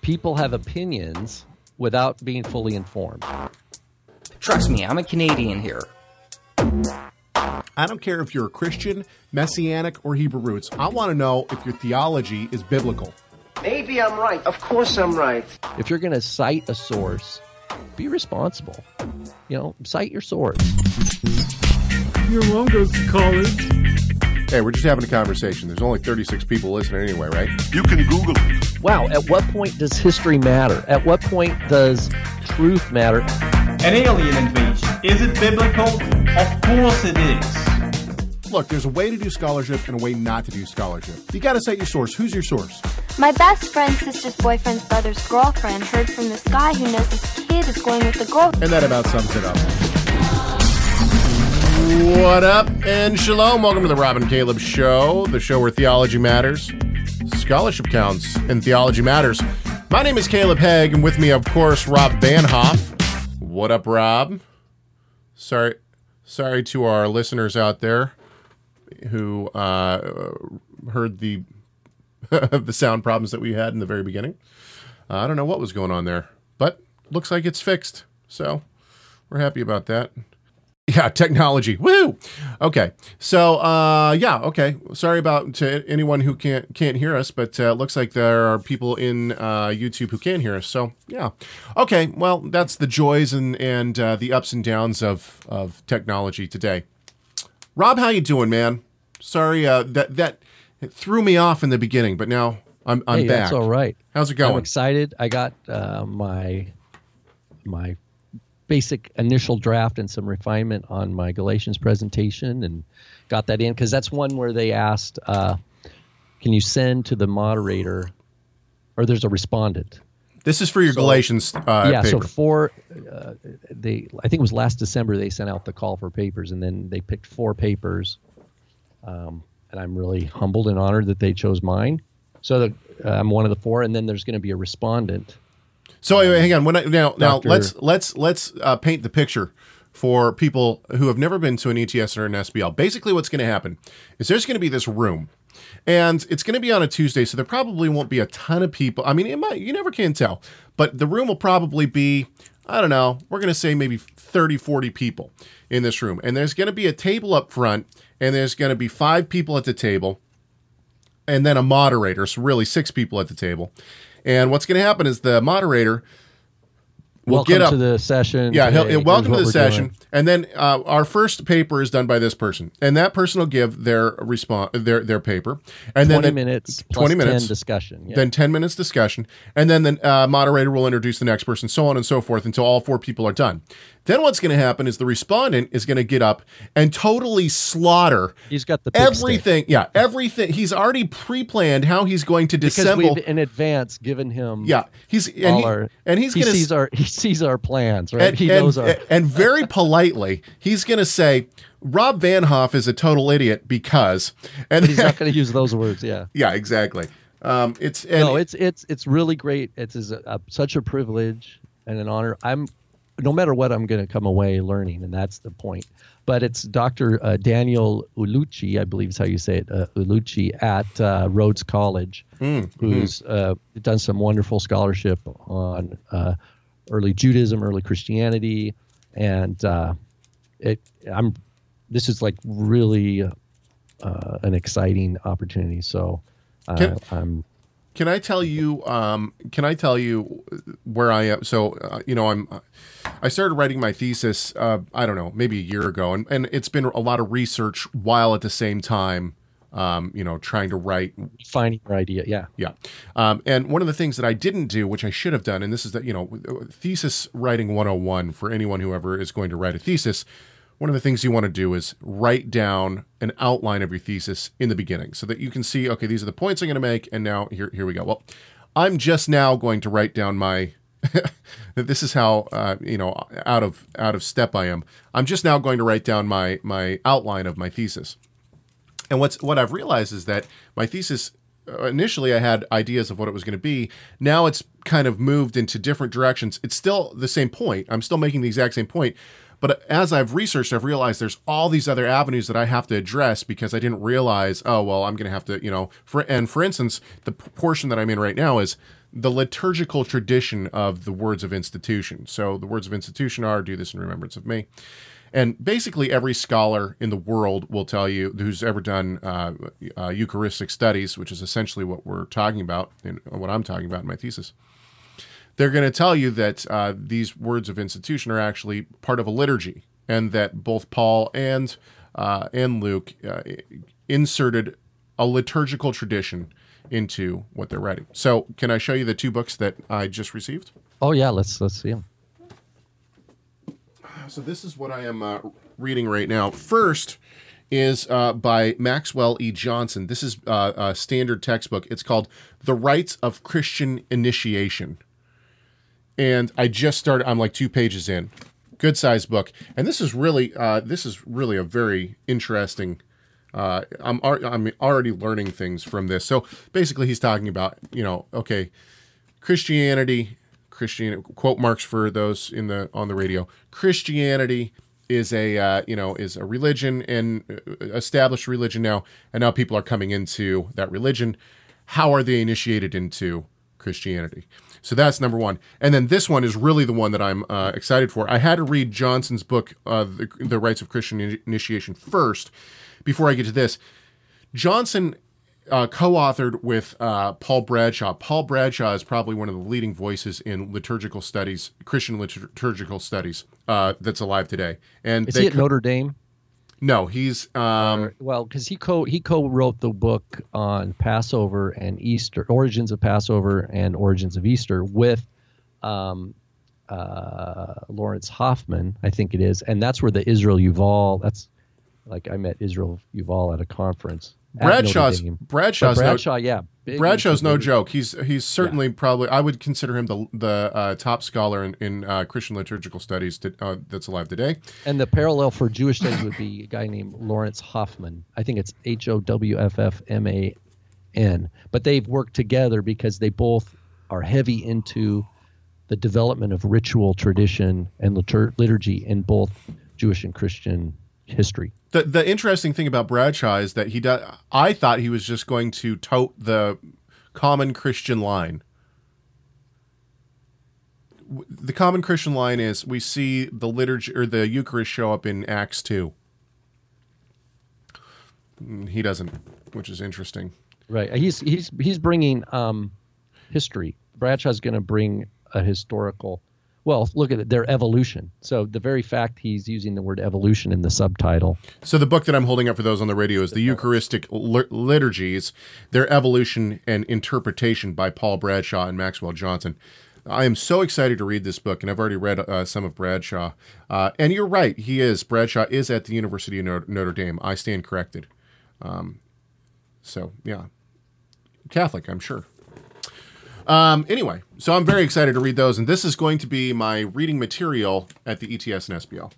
People have opinions without being fully informed. Trust me, I'm a Canadian here. I don't care if you're a Christian, Messianic, or Hebrew roots. I want to know if your theology is biblical. Maybe I'm right. Of course I'm right. If you're going to cite a source, be responsible. You know, cite your source. Your mom goes to college. Hey, we're just having a conversation. There's only 36 people listening anyway, right? You can Google it. Wow, at what point does history matter? At what point does truth matter? An alien invasion. Is it biblical? Of course it is. Look, there's a way to do scholarship and a way not to do scholarship. You got to cite your source. Who's your source? My best friend's sister's boyfriend's brother's girlfriend heard from this guy who knows his kid is going with the girl. And that about sums it up. What up and shalom. Welcome to the Rob and Caleb Show, the show where theology matters, scholarship counts, and theology matters. My name is Caleb Hegg, and with me, of course, Rob Van Hoff. What up, Rob? Sorry, sorry to our listeners out there who uh, heard the the sound problems that we had in the very beginning. Uh, I don't know what was going on there, but looks like it's fixed. So we're happy about that. Yeah, technology. Woo. Okay. So, uh, yeah. Okay. Sorry about to anyone who can't can't hear us, but uh, looks like there are people in uh, YouTube who can hear us. So, yeah. Okay. Well, that's the joys and and uh, the ups and downs of of technology today. Rob, how you doing, man? Sorry uh, that that it threw me off in the beginning, but now I'm I'm hey, back. That's all right. How's it going? I'm excited. I got uh, my my basic initial draft and some refinement on my Galatians presentation and got that in because that's one where they asked, uh, "Can you send to the moderator?" Or there's a respondent. This is for your So- Galatians uh, yeah. paper. So for uh, they, I think it was last December they sent out the call for papers, and then they picked four papers. Um, and I'm really humbled and honored that they chose mine. So the, uh, I'm one of the four, and then there's going to be a respondent. So anyway, hang on. When I, now, now let's let's let's uh, paint the picture for people who have never been to an ETS or an SBL. Basically, what's going to happen is there's going to be this room, and it's going to be on a Tuesday, so there probably won't be a ton of people. I mean, it might. You never can tell, but the room will probably be. I don't know. We're going to say maybe 30, 40 people in this room, and there's going to be a table up front, and there's going to be five people at the table, and then a moderator. So really, six people at the table. And what's going to happen is the moderator will welcome get up to the session. yeah, he'll, welcome to the session, doing. and then uh, our first paper is done by this person, and that person will give their response, their their paper, and then Twenty minutes. twenty minutes, 10 discussion. Yeah. then ten minutes discussion, and then the uh, moderator will introduce the next person, so on and so forth until all four people are done. Then what's going to happen is the respondent is going to get up and totally slaughter He's got the big stick. everything. Yeah, everything. He's already pre-planned how he's going to dissemble. in advance given him. yeah, he's and, all he, our, and he's he going to sees our he sees our plans right. and, he and- knows our. and very politely, he's going to say, Rob Van Hoff is a total idiot because, and he's not going to use those words. Yeah. yeah, exactly. Um, it's and no, it's it's it's really great. It's is a, a, such a privilege and an honor. I'm no matter what, I'm going to come away learning, and that's the point. But it's Dr. Uh, Daniel Ullucci, I believe is how you say it, uh, Ullucci at uh, Rhodes College, who's uh, done some wonderful scholarship on uh, early Judaism, early Christianity, and uh, it. I'm. This is like really uh, an exciting opportunity. So uh, Can- I'm Can I tell you? Um, can I tell you where I am? So, uh, you know, I'm. I started writing my thesis. Uh, I don't know, maybe a year ago, and and it's been a lot of research while at the same time, um, you know, trying to write finding your idea. Yeah. Yeah. Um, and one of the things that I didn't do, which I should have done, and this is that, you know, thesis writing 101 for anyone who ever is going to write a thesis, one of the things you want to do is write down an outline of your thesis in the beginning so that you can see, okay, these are the points I'm going to make, and now here, here we go. Well, I'm just now going to write down my. this is how uh, you know out of out of step I am. I'm just now going to write down my my outline of my thesis. And what's what I've realized is that my thesis uh, initially I had ideas of what it was going to be. Now it's kind of moved into different directions. It's still the same point. I'm still making the exact same point, But as I've researched, I've realized there's all these other avenues that I have to address because I didn't realize, oh, well, I'm going to have to, you know, for, and for instance, the portion that I'm in right now is the liturgical tradition of the words of institution. So the words of institution are do this in remembrance of me. And basically, every scholar in the world will tell you who's ever done uh, uh, Eucharistic studies, which is essentially what we're talking about and what I'm talking about in my thesis. They're going to tell you that uh, these words of institution are actually part of a liturgy, and that both Paul and uh, and Luke uh, inserted a liturgical tradition into what they're writing. So, can I show you the two books that I just received? Oh yeah, let's let's see them. So this is what I am uh, reading right now. First is uh, by Maxwell E. Johnson. This is uh, a standard textbook. It's called "The Rites of Christian Initiation," and I just started. I'm like two pages in. Good size book, and this is really uh, this is really a very interesting. Uh, I'm I'm already learning things from this. So basically, he's talking about you know okay, Christianity Christian quote marks for those in the on the radio. Christianity is a uh, you know is a religion and uh, established religion now, and now people are coming into that religion. How are they initiated into Christianity? So that's number one. And then this one is really the one that I'm uh, excited for. I had to read Johnson's book, uh, the, the Rites of Christian Initiation, first before I get to this. Johnson uh, co-authored with uh, Paul Bradshaw. Paul Bradshaw is probably one of the leading voices in liturgical studies, Christian liturgical studies, uh, that's alive today. And Is they he at co- Notre Dame? No, he's um, Or- well, because he co he co-wrote the book on Passover and Easter, origins of Passover and origins of Easter with um, uh, Lawrence Hoffman, I think it is, and that's where the Israel Yuval. That's like I met Israel Yuval at a conference. Bradshaw's Bradshaw's But no, Bradshaw, yeah, Bradshaw's no joke. He's he's certainly probably I would consider him the the uh, top scholar in, in uh, Christian liturgical studies to, uh, that's alive today. And the parallel for Jewish studies would be a guy named Lawrence Hoffman. I think it's H O W F F M A N. But they've worked together because they both are heavy into the development of ritual tradition and litur- liturgy in both Jewish and Christian history. The the interesting thing about Bradshaw is that he does. I thought he was just going to tote the common Christian line. The common Christian line is we see the liturgy or the Eucharist show up in Acts two. Mm, He doesn't, which is interesting. Right. He's he's he's bringing um, history. Bradshaw's going to bring a historical. Well, look at it. Their evolution. So the very fact he's using the word evolution in the subtitle So the book that I'm holding up for those on the radio is the Eucharistic Liturgies: Their Evolution and Interpretation by Paul Bradshaw and Maxwell Johnson. I am so excited to read this book, and I've already read uh, some of Bradshaw. Uh, and you're right, he is. Bradshaw is at the University of Notre, Notre Dame. I stand corrected. Um, so yeah, Catholic, I'm sure. Um, anyway, so I'm very excited to read those, and this is going to be my reading material at the ETS and SBL.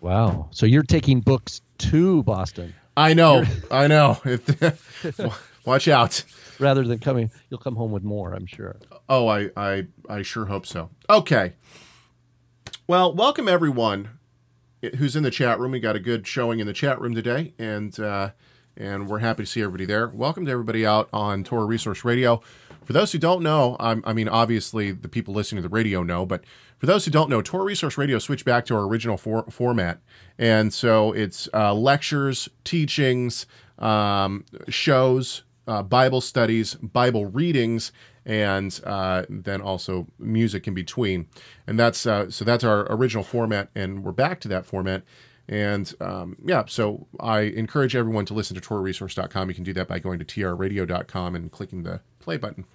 Wow. So you're taking books to Boston I know, I know. Watch out. rather than coming. You'll come home with more, I'm sure. Oh, I, I, I sure hope so. Okay. Well, welcome everyone who's in the chat room. We got a good showing in the chat room today, and uh, and we're happy to see everybody there. Welcome to everybody out on Torah Resource Radio. For those who don't know, I'm, I mean, obviously the people listening to the radio know, but for those who don't know, Torah Resource Radio switched back to our original for, format, and so it's uh, lectures, teachings, um, shows, uh, Bible studies, Bible readings, and uh, then also music in between. And that's uh, so that's our original format, and we're back to that format. And um, yeah, so I encourage everyone to listen to TorahResource.com. You can do that by going to trradio.com and clicking the play button.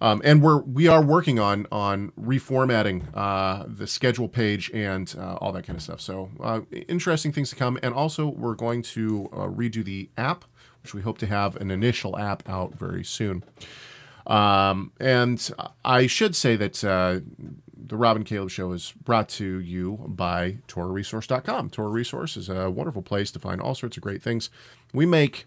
Um, and we're we are working on on reformatting uh, the schedule page and uh, all that kind of stuff. So uh, interesting things to come. And also we're going to uh, redo the app, which we hope to have an initial app out very soon. Um, and I should say that uh, the Rob and Caleb Show is brought to you by TorahResource.com. Torah Resource is a wonderful place to find all sorts of great things. We make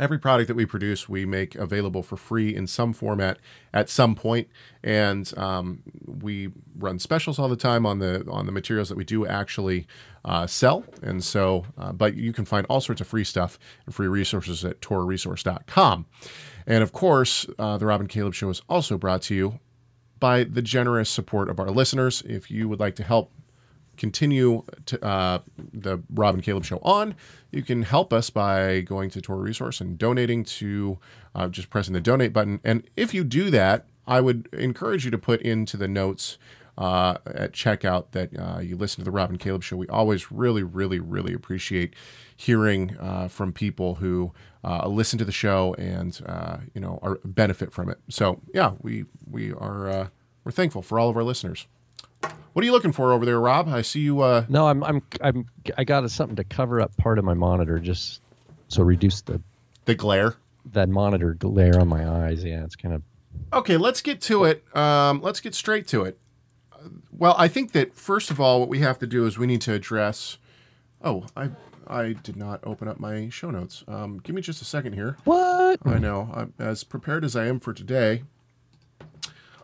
every product that we produce we make available for free in some format at some point and um, we run specials all the time on the on the materials that we do actually uh, sell. And so uh, but you can find all sorts of free stuff and free resources at torahresource.com and of course uh, the rob and caleb show is also brought to you by the generous support of our listeners. If you would like to help continue to, uh, the Rob and Caleb show on, you can help us by going to Torah Resource and donating to uh, just pressing the donate button. And if you do that, I would encourage you to put into the notes uh, at checkout that uh, you listen to the Rob and Caleb show. We always really, really, really appreciate hearing uh, from people who uh, listen to the show and uh, you know are benefit from it. So yeah, we we are uh, we're thankful for all of our listeners. What are you looking for over there, Rob? I see you. Uh, No, I'm I'm I'm I got something to cover up part of my monitor just so reduce the the glare. that monitor glare on my eyes. Yeah, it's kind of Okay, let's get to it. Um, let's get straight to it. Well, I think that first of all, what we have to do is we need to address. Oh, I I did not open up my show notes. Um, give me just a second here. what? I know. I'm, as prepared as I am for today,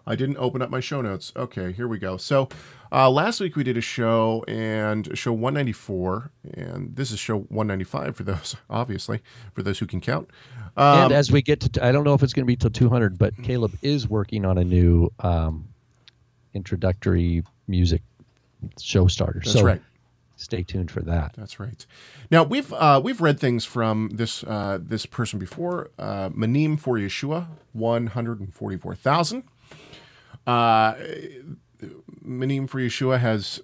I didn't open up my show notes. Okay, here we go. So, uh, last week we did a show and show 194, and this is show 195 for those, obviously, for those who can count. Um, and as we get to, I don't know if it's going to be till 200, but Caleb is working on a new um, introductory music show starter. That's so right. stay tuned for that. That's right. Now we've uh, we've read things from this uh, this person before. Uh, Manim for Yeshua, one hundred and forty four thousand. Uh, Manim for Yeshua has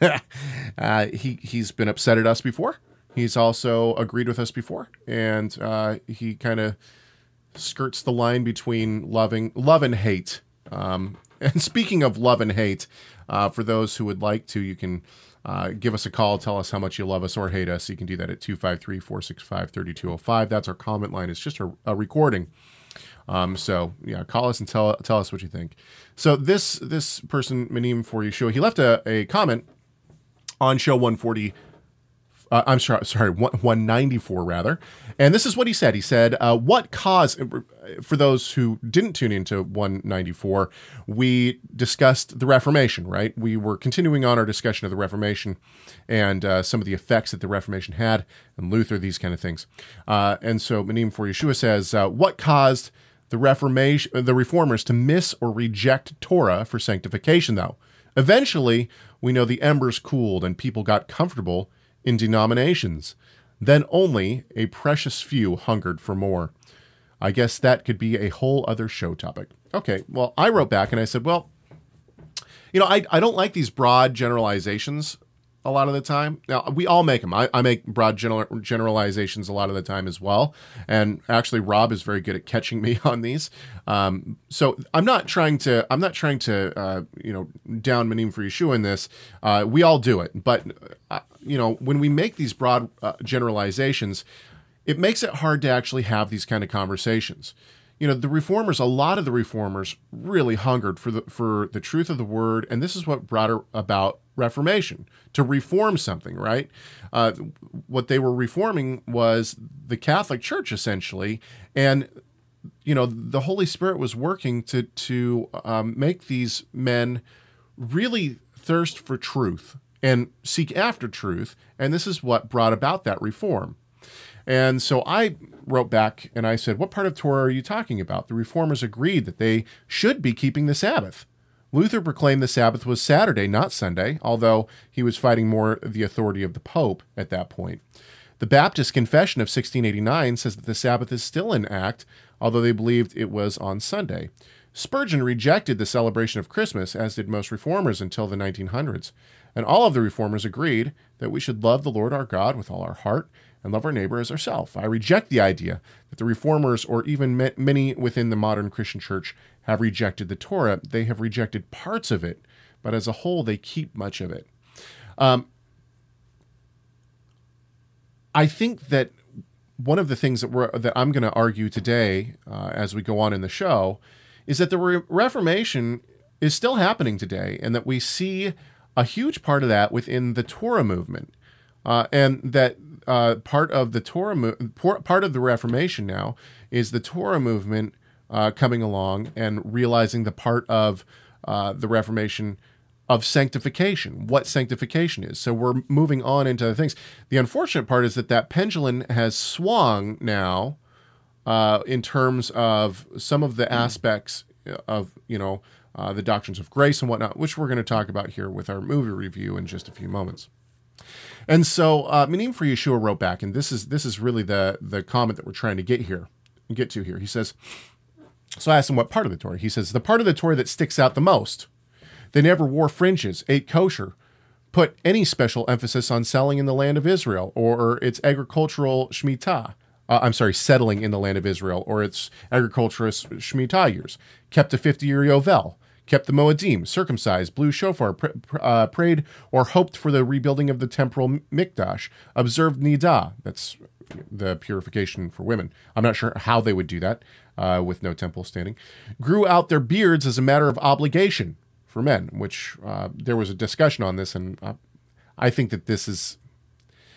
uh, he he's been upset at us before. He's also agreed with us before, and uh, he kind of skirts the line between loving love and hate. Um, and speaking of love and hate, uh, for those who would like to, you can uh, give us a call, tell us how much you love us or hate us. You can do that at 253 465 3205. That's our comment line. It's just a, a recording. Um, so yeah, call us and tell tell us what you think. So this this person Manim for Yeshua, he left a, a comment on show 140 uh, I'm sorry, sorry, one- 194 rather. And this is what he said. He said, uh, "What caused?" For those who didn't tune into 194, we discussed the Reformation. Right, we were continuing on our discussion of the Reformation and uh, some of the effects that the Reformation had, and Luther, these kind of things. Uh, and so, Manim for Yeshua says, uh, "What caused?" The Reformation, the reformers to miss or reject Torah for sanctification, though. Eventually, we know the embers cooled and people got comfortable in denominations. Then only a precious few hungered for more. I guess that could be a whole other show topic. Okay, well, I wrote back and I said, well, you know, I, I don't like these broad generalizations a lot of the time. Now, we all make them. I, I make broad general, generalizations a lot of the time as well. And actually, Rob is very good at catching me on these. Um, so I'm not trying to, I'm not trying to, uh, you know, down Manim for Yeshua in this. Uh, we all do it. But, uh, you know, when we make these broad uh, generalizations, it makes it hard to actually have these kind of conversations you know the reformers a lot of the reformers really hungered for the for the truth of the word and this is what brought about reformation to reform something right uh, what they were reforming was the catholic church essentially and you know the holy spirit was working to to um, make these men really thirst for truth and seek after truth and this is what brought about that reform and so I wrote back and I said, What part of Torah are you talking about? The reformers agreed that they should be keeping the Sabbath. Luther proclaimed the Sabbath was Saturday, not Sunday, although he was fighting more the authority of the Pope at that point. The Baptist Confession of 1689 says that the Sabbath is still in act, although they believed it was on Sunday. Spurgeon rejected the celebration of Christmas, as did most reformers until the 1900s. And all of the reformers agreed that we should love the Lord our God with all our heart and love our neighbor as ourselves. I reject the idea that the reformers, or even many within the modern Christian church, have rejected the Torah. They have rejected parts of it, but as a whole, they keep much of it. Um, I think that one of the things that we're that I'm going to argue today, uh, as we go on in the show, is that the Re- Reformation is still happening today, and that we see a huge part of that within the Torah movement. uh, and that uh, part of the Torah mo- part of the Reformation now is the Torah movement uh, coming along and realizing the part of uh, the Reformation of sanctification, what sanctification is. So we're moving on into other things. The unfortunate part is that that pendulum has swung now uh, in terms of some of the aspects of you know uh, the doctrines of grace and whatnot, which we're going to talk about here with our movie review in just a few moments. And so, uh, Minim for Yeshua wrote back, and this is this is really the the comment that we're trying to get here, get to here. He says, so I asked him what part of the Torah. He says the part of the Torah that sticks out the most. They never wore fringes, ate kosher, put any special emphasis on selling in the land of Israel or its agricultural shemitah. Uh, I'm sorry, settling in the land of Israel or its agriculturist shemitah years. Kept a 50 year Yovel. Kept the Moedim, circumcised, blew shofar, pr- pr- uh, prayed or hoped for the rebuilding of the temporal mikdash. Observed nidah. That's the purification for women. I'm not sure how they would do that uh, with no temple standing. Grew out their beards as a matter of obligation for men, which uh, there was a discussion on this, and uh, I think that this is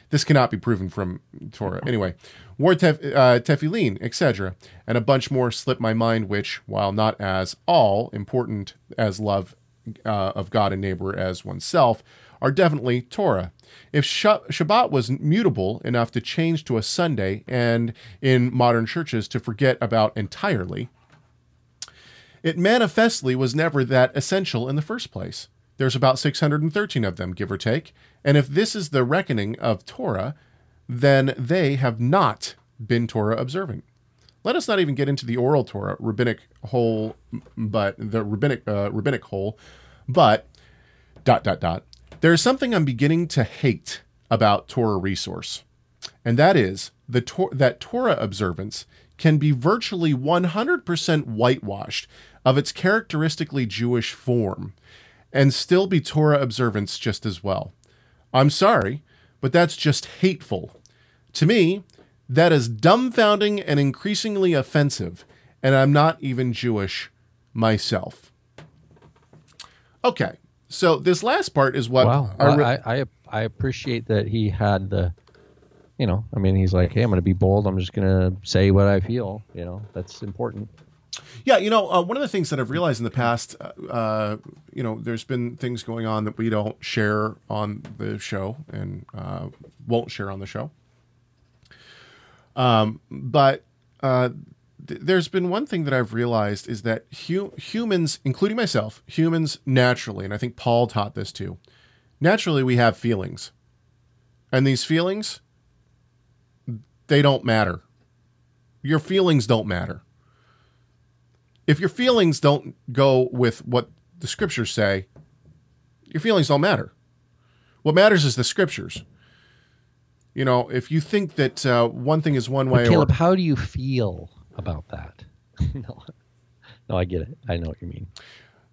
this cannot be proven from Torah. Anyway, wore tef, uh, tefillin, etc., and a bunch more slipped my mind, which, while not as all important as love uh, of God and neighbor as oneself, are definitely Torah. If Shabbat was mutable enough to change to a Sunday, and in modern churches to forget about entirely, it manifestly was never that essential in the first place. There's about 613 of them, give or take. And if this is the reckoning of Torah, then they have not been Torah observant. Let us not even get into the oral Torah, rabbinic whole, but the rabbinic uh, rabbinic whole, but dot dot dot. There is something I'm beginning to hate about Torah resource, and that is the Tor- that Torah observance can be virtually 100% whitewashed of its characteristically Jewish form and still be Torah observance just as well. I'm sorry, but that's just hateful. To me, that is dumbfounding and increasingly offensive, and I'm not even Jewish myself. Okay, so this last part is what wow. I, re- I, I I appreciate that he had the, you know, I mean, he's like, hey, I'm going to be bold. I'm just going to say what I feel. You know, that's important. Yeah, you know, uh, one of the things that I've realized in the past, uh, uh, you know, there's been things going on that we don't share on the show and uh, won't share on the show. Um, but uh, th- there's been one thing that I've realized is that hu- humans, including myself, humans naturally, and I think Paul taught this too, naturally we have feelings. And these feelings, they don't matter. Your feelings don't matter if your feelings don't go with what the scriptures say, your feelings don't matter. What matters is the scriptures. You know, if you think that uh, one thing is one way, but Caleb, or, how do you feel about that? no, no, I get it. I know what you mean.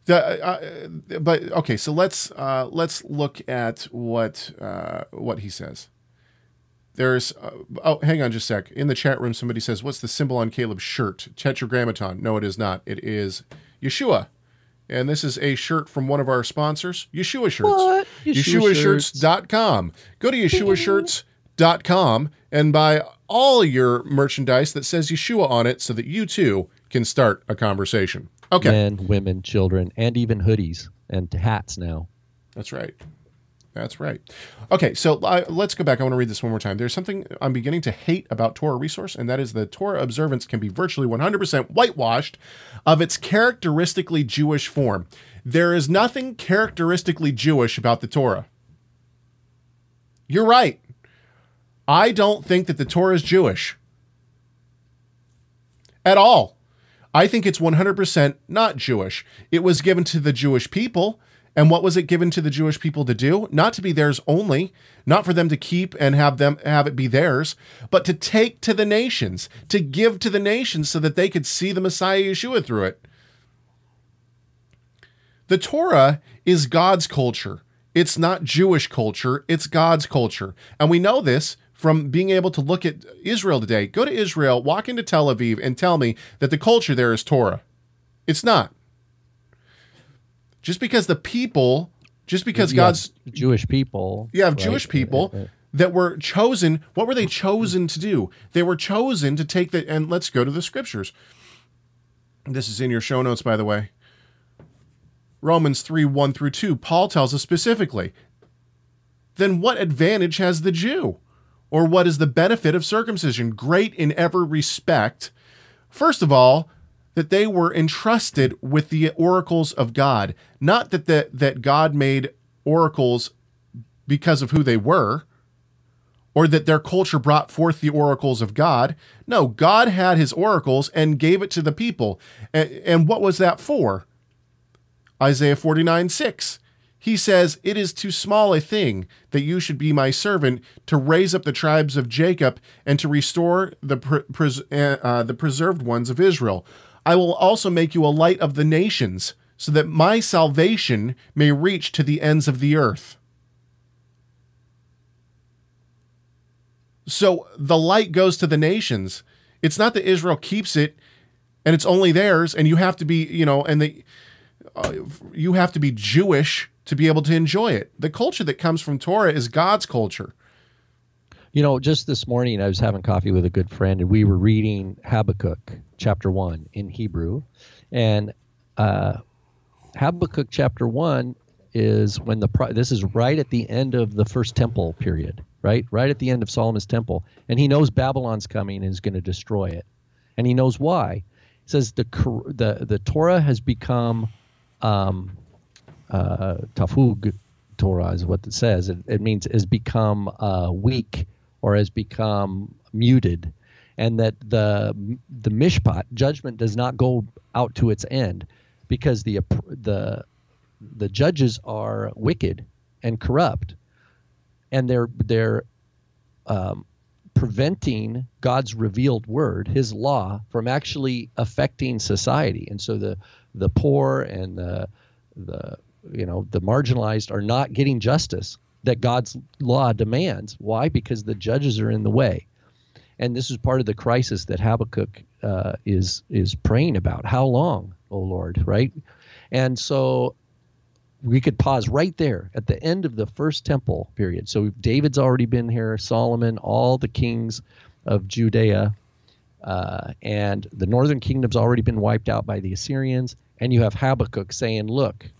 Uh, but okay, so let's uh, let's look at what uh, what he says. There's uh, oh, hang on just a sec. In the chat room, somebody says, "What's the symbol on Caleb's shirt?" Tetragrammaton. No, it is not. It is Yeshua, and this is a shirt from one of our sponsors, Yeshua Shirts. What? Yeshua YeshuaShirts.com. Go to Yeshua YeshuaShirts.com and buy all your merchandise that says Yeshua on it, so that you too can start a conversation. Okay, Men, women, children, and even hoodies and hats now. that's right. That's right. Okay, so uh, let's go back. I want to read this one more time. There's something I'm beginning to hate about Torah resource, and that is the Torah observance can be virtually 100% whitewashed of its characteristically Jewish form. There is nothing characteristically Jewish about the Torah. You're right. I don't think that the Torah is Jewish at all. I think it's 100% not Jewish. It was given to the Jewish people. And what was it given to the Jewish people to do? Not to be theirs only, not for them to keep and have them have it be theirs, but to take to the nations, to give to the nations so that they could see the Messiah Yeshua through it. The Torah is God's culture. It's not Jewish culture, it's God's culture. And we know this from being able to look at Israel today. Go to Israel, walk into Tel Aviv, and tell me that the culture there is Torah. It's not. Just because the people, just because You God's Jewish people. you have right? Jewish people, Uh, uh, that were chosen. What were they chosen to do? They were chosen to take the, and let's go to the scriptures. This is in your show notes, by the way. Romans 3 1 through 2, Paul tells us specifically then what advantage has the Jew? Or what is the benefit of circumcision? Great in every respect. First of all, that they were entrusted with the oracles of God. Not that, the, that God made oracles because of who they were, or that their culture brought forth the oracles of God. No, God had his oracles and gave it to the people. And, and what was that for? Isaiah 49 6. He says, It is too small a thing that you should be my servant to raise up the tribes of Jacob and to restore the, pres- uh, the preserved ones of Israel. I will also make you a light of the nations, so that my salvation may reach to the ends of the earth. So the light goes to the nations. It's not that Israel keeps it and it's only theirs, and you have to be, you know, and the, uh, you have to be Jewish to be able to enjoy it. The culture that comes from Torah is God's culture. You know, just this morning I was having coffee with a good friend, and we were reading Habakkuk chapter one in Hebrew, and uh, Habakkuk chapter one is when the this is right at the end of the first temple period, right, right at the end of Solomon's temple, and he knows Babylon's coming and is going to destroy it, and he knows why. He says the the the Torah has become um, uh, tafug Torah is what it says. It, it means has become uh, weak or has become muted, and that the the mishpat judgment does not go out to its end because the the the judges are wicked and corrupt, and they're they're um, preventing God's revealed word, His law, from actually affecting society. And so the the poor and the the you know the marginalized are not getting justice that God's law demands. Why? Because the judges are in the way, and this is part of the crisis that Habakkuk uh, is is praying about. How long, O Lord? Right, and so we could pause right there at the end of the first temple period. So David's already been here, Solomon, all the kings of Judea, uh, and the northern kingdom's already been wiped out by the Assyrians. And you have Habakkuk saying, "Look,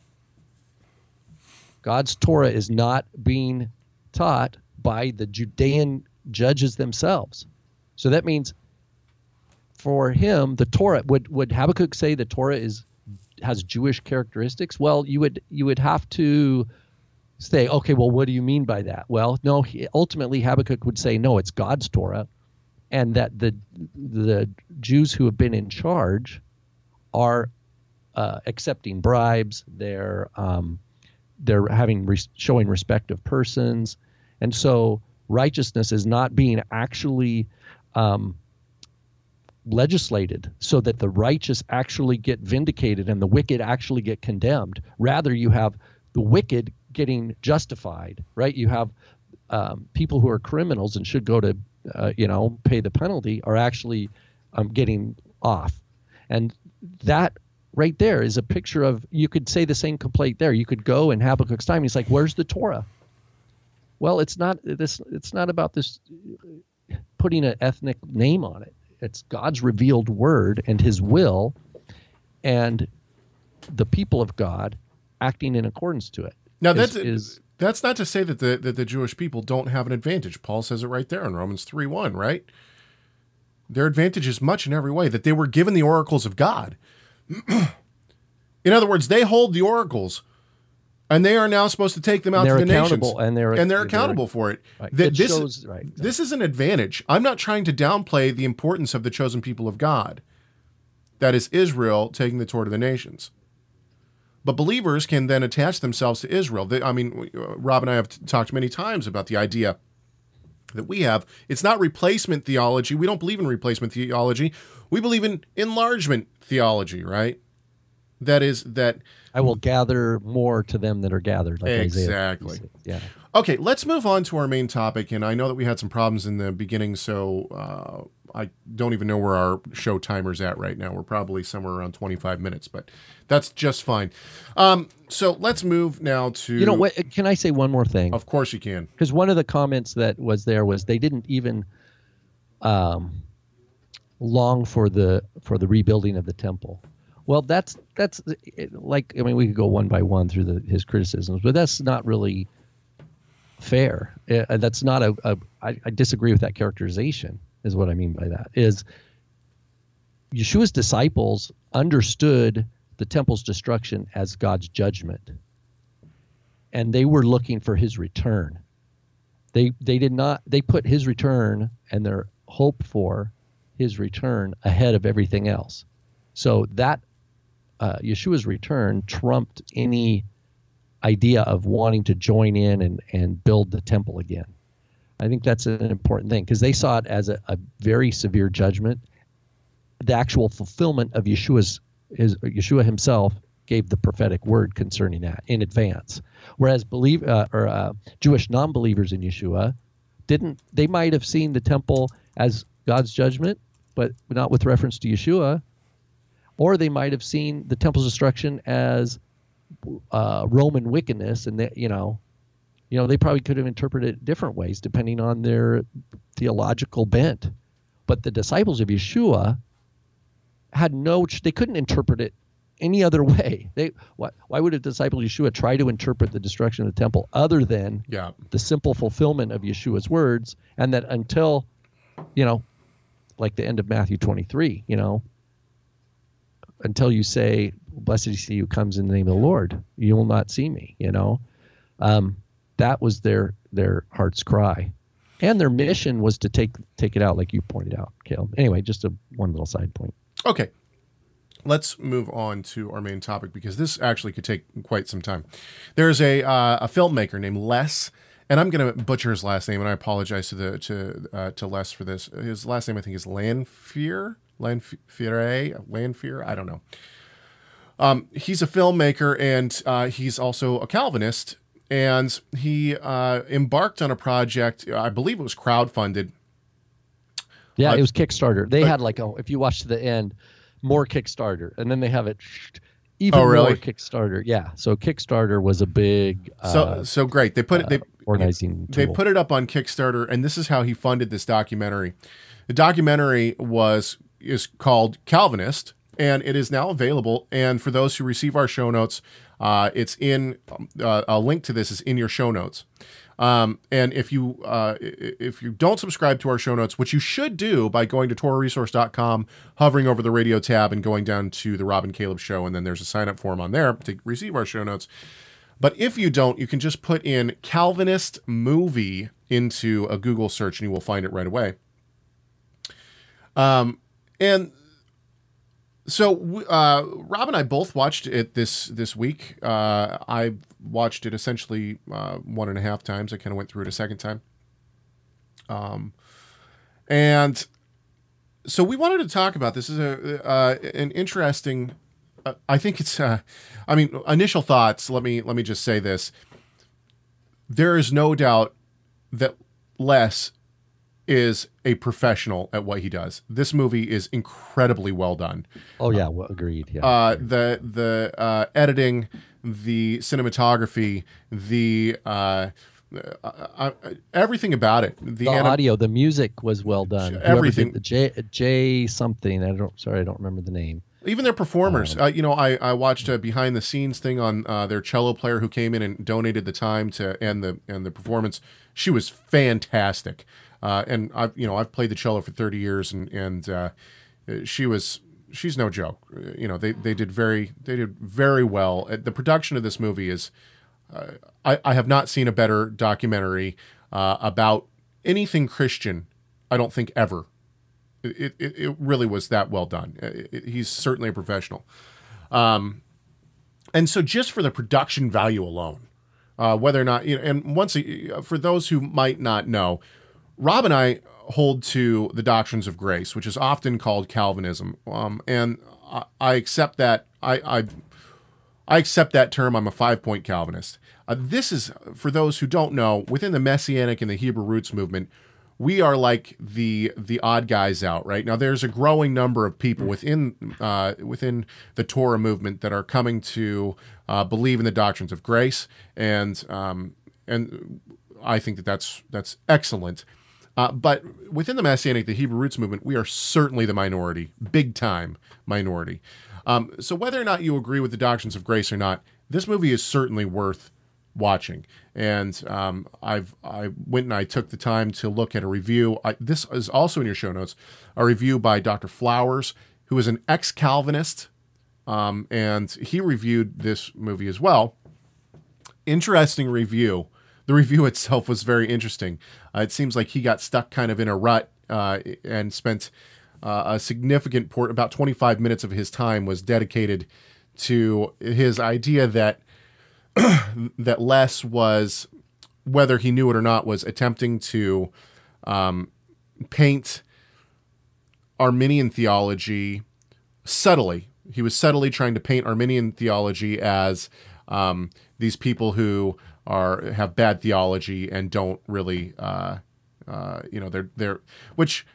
God's Torah is not being taught by the Judean judges themselves. So that means for him, the Torah would would Habakkuk say the Torah is has Jewish characteristics? Well, you would you would have to say, okay, well, what do you mean by that? Well, no, he, ultimately Habakkuk would say, no, it's God's Torah, and that the the Jews who have been in charge are uh, accepting bribes. They're um, they're having showing respect of persons, and so righteousness is not being actually um, legislated so that the righteous actually get vindicated and the wicked actually get condemned. Rather, you have the wicked getting justified, right? You have um, people who are criminals and should go to, uh, you know, pay the penalty are actually um, getting off. And that right there is a picture of you could say the same complaint there. You could go in Habakkuk's time. He's like, "Where's the Torah?" Well, it's not this. It's not about this putting an ethnic name on it. It's God's revealed word and His will, and the people of God acting in accordance to it. Now that's is, that's not to say that the that the Jewish people don't have an advantage. Paul says it right there in Romans three one, right? Their advantage is much in every way that they were given the oracles of God. in other words, they hold the oracles, and they are now supposed to take them out to the nations, and they're and they're accountable they're, for it. Right. It this, shows, right, exactly. this is an advantage. I'm not trying to downplay the importance of the chosen people of God. That is Israel taking the Torah to the nations. But believers can then attach themselves to Israel. They, I mean, uh, Rob and I have t- talked many times about the idea that we have. It's not replacement theology. We don't believe in replacement theology. We believe in enlargement theology, right? that is that I will gather more to them that are gathered. Like Exactly. 56. Yeah. Okay, let's move on to our main topic. And I know that we had some problems in the beginning, so uh, I don't even know where our show timer's at right now. We're probably somewhere around 25 minutes, but that's just fine. Um, so let's move now to. You know what? Can I say one more thing? Of course you can. because one of the comments that was there was they didn't even um, long for the for the rebuilding of the temple. Well, that's that's like I mean we could go one by one through the, his criticisms, but that's not really fair. Uh, that's not a, a I, I disagree with that characterization. Is what I mean by that is Yeshua's disciples understood the temple's destruction as God's judgment, and they were looking for His return they they did not they put his return and their hope for his return ahead of everything else so that uh, yeshua's return trumped any idea of wanting to join in and, and build the temple again. I think that's an important thing because they saw it as a, a very severe judgment. The actual fulfillment of yeshua's his yeshua himself gave the prophetic word concerning that in advance. Whereas believe uh, or uh, Jewish non-believers in Yeshua didn't they might have seen the temple as God's judgment but not with reference to Yeshua or they might have seen the temple's destruction as uh, Roman wickedness and that you know you know they probably could have interpreted it different ways depending on their theological bent but the disciples of Yeshua had no they couldn't interpret it any other way. They why, why would a disciple of Yeshua try to interpret the destruction of the temple other than Yeah. the simple fulfillment of Yeshua's words and that until you know like the end of Matthew 23, you know, until you say blessed is he who comes in the name of the Lord, you will not see me, you know. Um, that was their their heart's cry. And their mission was to take take it out like you pointed out, Caleb. Anyway, just a one little side point. Okay. Let's move on to our main topic because this actually could take quite some time. There's a uh, a filmmaker named Les, and I'm going to butcher his last name, and I apologize to the to uh, to Les for this. His last name I think is Lanphere, Lanphere, Lanphere. I don't know. Um, he's a filmmaker, and uh, he's also a Calvinist, and he uh, embarked on a project. I believe it was crowdfunded. Yeah, it was Kickstarter. They had like a if you watch to the end, more Kickstarter, and then they have it even Oh, really? more Kickstarter. Yeah, so Kickstarter was a big So uh, so great. They put it. They uh, organizing They tool. put it up on Kickstarter, and this is how he funded this documentary. The documentary was is called Calvinist, and it is now available. And for those who receive our show notes, uh, it's in um, uh, a link to this is in your show notes. Um, and if you uh, if you don't subscribe to our show notes, which you should do by going to TorahResource.com, hovering over the radio tab, and going down to the Rob and Caleb Show, and then there's a sign up form on there to receive our show notes. But if you don't, you can just put in Calvinist movie into a Google search and you will find it right away. Um, and so uh, Rob and I both watched it this this week. Uh, I watched it essentially uh, one and a half times. I kind of went through it a second time. Um, and so we wanted to talk about this. this is a uh, an interesting. Uh, I think it's. Uh, I mean, initial thoughts. Let me let me just say this. There is no doubt that Les is a professional at what he does. This movie is incredibly well done. Oh yeah, well, agreed. Yeah, Uh, the the uh, editing, the cinematography, the uh, uh, uh, everything about it. The, the anim- audio, the music was well done. Everything. the J J something. I don't. Sorry, I don't remember the name. even their performers. Um, uh, you know, I, I watched a behind the scenes thing on uh, their cello player who came in and donated the time to and the and the performance. She was fantastic, uh, and I've you know I've played the cello for thirty years, and and uh, she was she's no joke. Uh, You know, they they did very they did very well. Uh, The production of this movie is. Uh, I, I have not seen a better documentary uh, about anything Christian. I don't think ever it, it, it really was that well done. It- it- he's certainly a professional. Um, and so just for the production value alone, uh, whether or not, you know, and once, for those who might not know, Rob and I hold to the doctrines of grace, which is often called Calvinism. Um, and I, I accept that. I, I, I accept that term. I'm a five point Calvinist. Uh, this is, for those who don't know, within the Messianic and the Hebrew roots movement, we are like the the odd guys out right now. There's a growing number of people within uh, within the Torah movement that are coming to uh, believe in the doctrines of grace, and um, and I think that that's that's excellent. Uh, but within the Messianic, the Hebrew roots movement, we are certainly the minority, big time minority. Um, so whether or not you agree with the doctrines of grace or not, this movie is certainly worth watching. And um, I've I went and I took the time to look at a review. I, this is also in your show notes, a review by Dr. Flowers, who is an ex-Calvinist, um, and he reviewed this movie as well. Interesting review. The review itself was very interesting. Uh, it seems like he got stuck kind of in a rut uh, and spent uh, a significant port, about 25 minutes of his time was dedicated to his idea that that Les was, whether he knew it or not, was attempting to um, paint Arminian theology subtly. He was subtly trying to paint Arminian theology as um, these people who are have bad theology and don't really, uh, uh, you know, they're they're which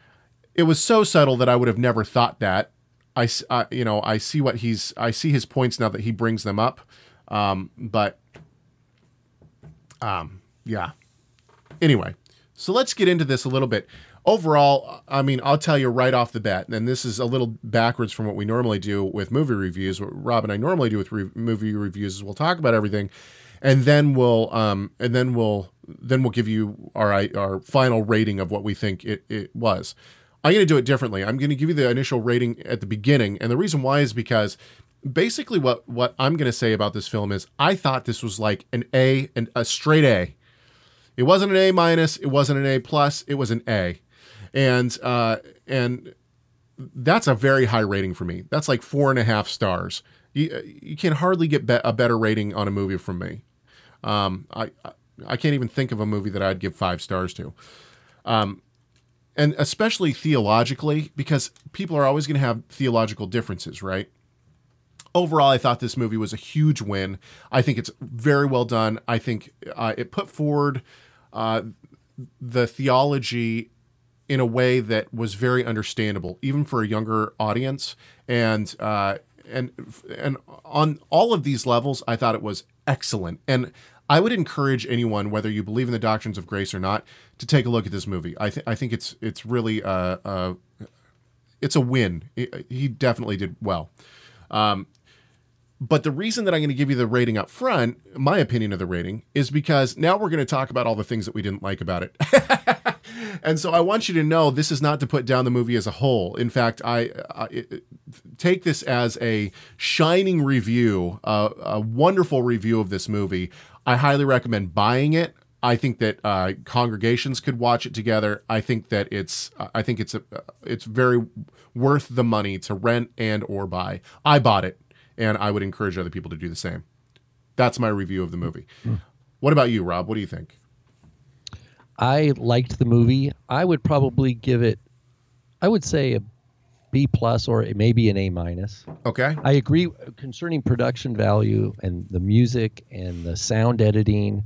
it was so subtle that I would have never thought that. I, uh, you know, I see what he's, I see his points now that he brings them up. Um, but, um, yeah. Anyway, so let's get into this a little bit. Overall, I mean, I'll tell you right off the bat, and this is a little backwards from what we normally do with movie reviews. What Rob and I normally do with re- movie reviews is we'll talk about everything, and then we'll, um, and then we'll, then we'll give you our our final rating of what we think it, it was. I'm going to do it differently. I'm going to give you the initial rating at the beginning, and the reason why is because basically what what I'm going to say about this film is I thought this was like an A and a straight A. It wasn't an A minus. It wasn't an A plus. It was an A, and uh, and that's a very high rating for me. That's like four and a half stars. You you can hardly get be- a better rating on a movie from me. Um, I I can't even think of a movie that I'd give five stars to. Um, and especially theologically, because people are always going to have theological differences, right? Overall, I thought this movie was a huge win. I think it's very well done. I think uh, it put forward uh, the theology in a way that was very understandable, even for a younger audience. And uh, and and on all of these levels, I thought it was excellent. And I would encourage anyone, whether you believe in the doctrines of grace or not, to take a look at this movie. I, th- I think it's it's really uh, uh, it's a win. he definitely did well. Um, but the reason that I'm going to give you the rating up front, my opinion of the rating, is because now we're going to talk about all the things that we didn't like about it. and so I want you to know this is not to put down the movie as a whole. In fact, I, I take this as a shining review, uh, a wonderful review of this movie. I highly recommend buying it. I think that uh, congregations could watch it together. I think that it's I think it's a, it's very worth the money to rent and or buy. I bought it, and I would encourage other people to do the same. That's my review of the movie. Mm. What about you, Rob? What do you think? I liked the movie. I would probably give it. I would say a B plus or maybe an A minus. Okay. I agree concerning production value and the music and the sound editing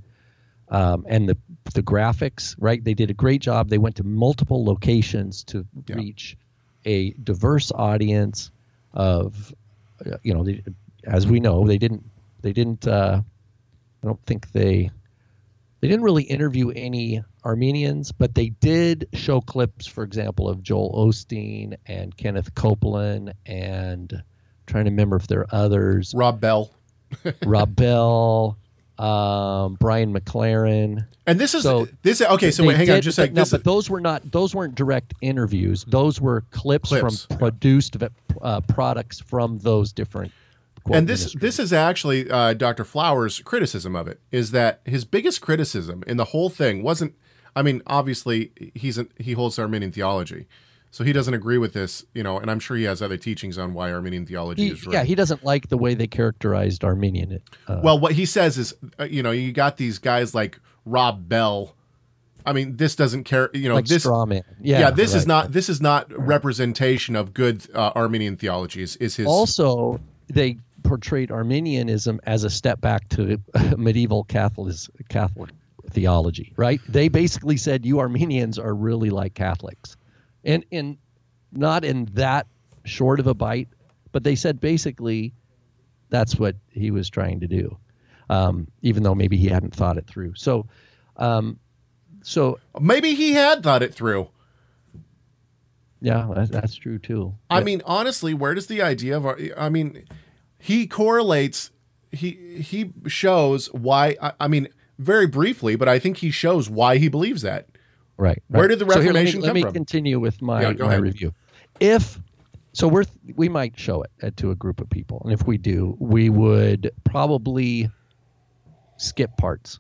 um, and the the graphics. Right, they did a great job. They went to multiple locations to yeah. reach a diverse audience of, uh, you know, they, as we know, they didn't they didn't. Uh, I don't think they they didn't really interview any Arminians, but they did show clips, for example, of Joel Osteen and Kenneth Copeland, and I'm trying to remember if there are others. Rob Bell. Rob Bell um, Brian McLaren. And this is so this okay. So wait, hang did, on, just like no, but those were not those weren't direct interviews. Those were clips, clips. from produced uh, products from those different. and this ministries. this is actually uh, Dr. Flowers' criticism of it is that his biggest criticism in the whole thing wasn't. I mean, obviously he's an, he holds Arminian theology, so he doesn't agree with this, you know, and I'm sure he has other teachings on why Arminian theology he, is right. Yeah, he doesn't like the way they characterized Arminian. Uh, well, what he says is, uh, you know, you got these guys like Rob Bell. I mean, this doesn't care, you know, like this strawman. Yeah, yeah, this right. is not this is not representation of good uh, Arminian theology. Is, is his also they portrayed Arminianism as a step back to medieval Catholic Catholic theology, right? They basically said you Arminians are really like Catholics, and in not in that short of a bite, but they said basically that's what he was trying to do, um, even though maybe he hadn't thought it through. So, um, so Maybe he had thought it through. yeah, that, that's true too. I mean, honestly, where does the idea of our, I mean, he correlates, he he shows why. I, I mean, very briefly, but I think he shows why he believes that. Right. Where did the So here, Reformation let me, come let me continue with my, Yeah, my ahead. review. If so, we're we might show it uh, to a group of people, and if we do, we would probably skip parts.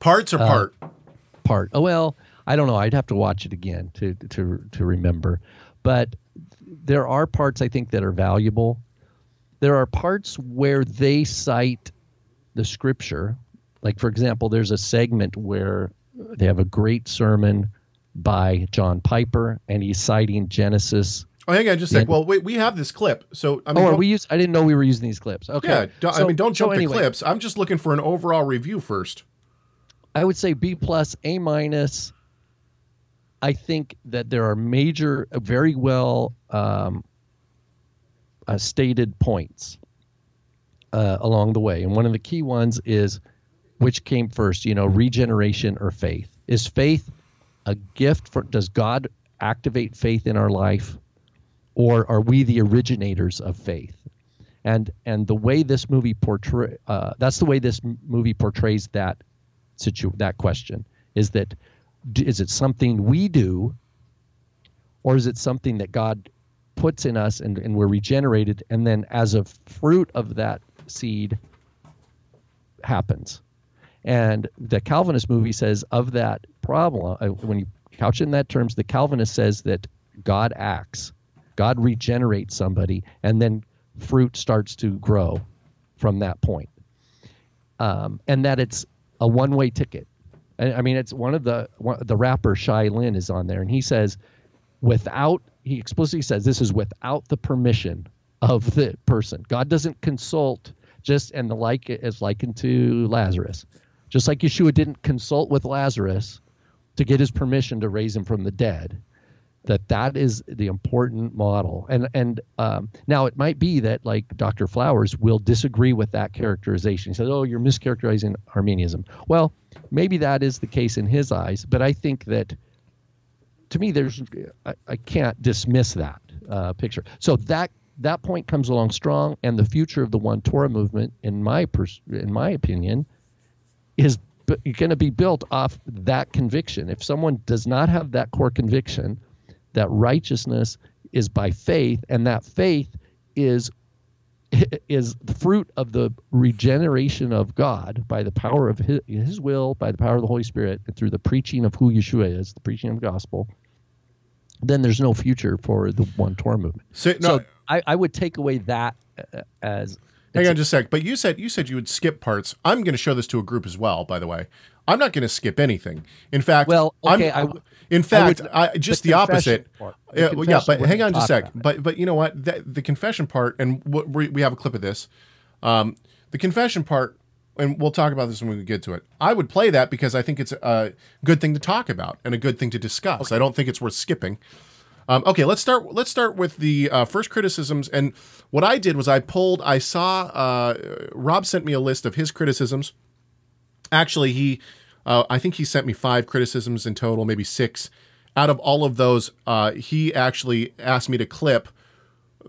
Parts or Uh, part? Part. Oh well, I don't know. I'd have to watch it again to to to remember. But there are parts I think that are valuable. There are parts where they cite the scripture. Like for example, there's a segment where they have a great sermon by John Piper, and he's citing Genesis. Oh, hang on just a sec. Well, wait, we have this clip. So, I mean, oh, are we use? I didn't know we were using these clips. Okay. yeah, don't, I mean, don't so jump anyway, the clips. I'm just looking for an overall review first. I would say B plus, A minus. I think that there are major, uh, very well um, uh, stated points uh, along the way, and one of the key ones is which came first. You know, regeneration or faith. Is faith a gift for? Does God activate faith in our life, or are we the originators of faith? And and the way this movie portray uh, that's the way this movie portrays that situ that question is that is it something we do or is it something that god puts in us and, and we're regenerated and then as a fruit of that seed happens and the calvinist movie says of that problem uh, when you couch it in that terms the calvinist says that god acts god regenerates somebody and then fruit starts to grow from that point um, and that it's a one-way ticket. I, I mean, it's one of the one, the rapper Shai Linne is on there, and he says, without he explicitly says this is without the permission of the person. God doesn't consult just and the like is likened to Lazarus, just like Yeshua didn't consult with Lazarus to get his permission to raise him from the dead that that is the important model. And and um, now it might be that like dr flowers will disagree with that characterization. He says oh you're mischaracterizing Arminianism well maybe that is the case in his eyes but i think that to me there's i, I can't dismiss that uh, picture. So that that point comes along strong and the future of the one torah movement in my pers- in my opinion is going to be built off that conviction. If someone does not have that core conviction that righteousness is by faith, and that faith is is the fruit of the regeneration of God by the power of his, his will, by the power of the Holy Spirit, and through the preaching of who Yeshua is, the preaching of the gospel, then there's no future for the one Torah movement. So, no, So I, I would take away that uh, as hang on just a sec. But you said you said you would skip parts. I'm going to show this to a group as well. By the way, I'm not going to skip anything. In fact, Well, okay, I'm, I- in I fact, would- I, just the the, opposite. The Yeah, yeah, but hang on just a sec. But but you know what? That, the confession part, and what, we, we have a clip of this. Um, the confession part, and we'll talk about this when we get to it. I would play that because I think it's a good thing to talk about and a good thing to discuss. I don't think it's worth skipping. Um, okay, let's start. Let's start with the uh, first criticisms. And what I did was I pulled. I saw uh, Rob sent me a list of his criticisms. Actually, he, uh, I think he sent me five criticisms in total, maybe six. Out of all of those, uh, he actually asked me to clip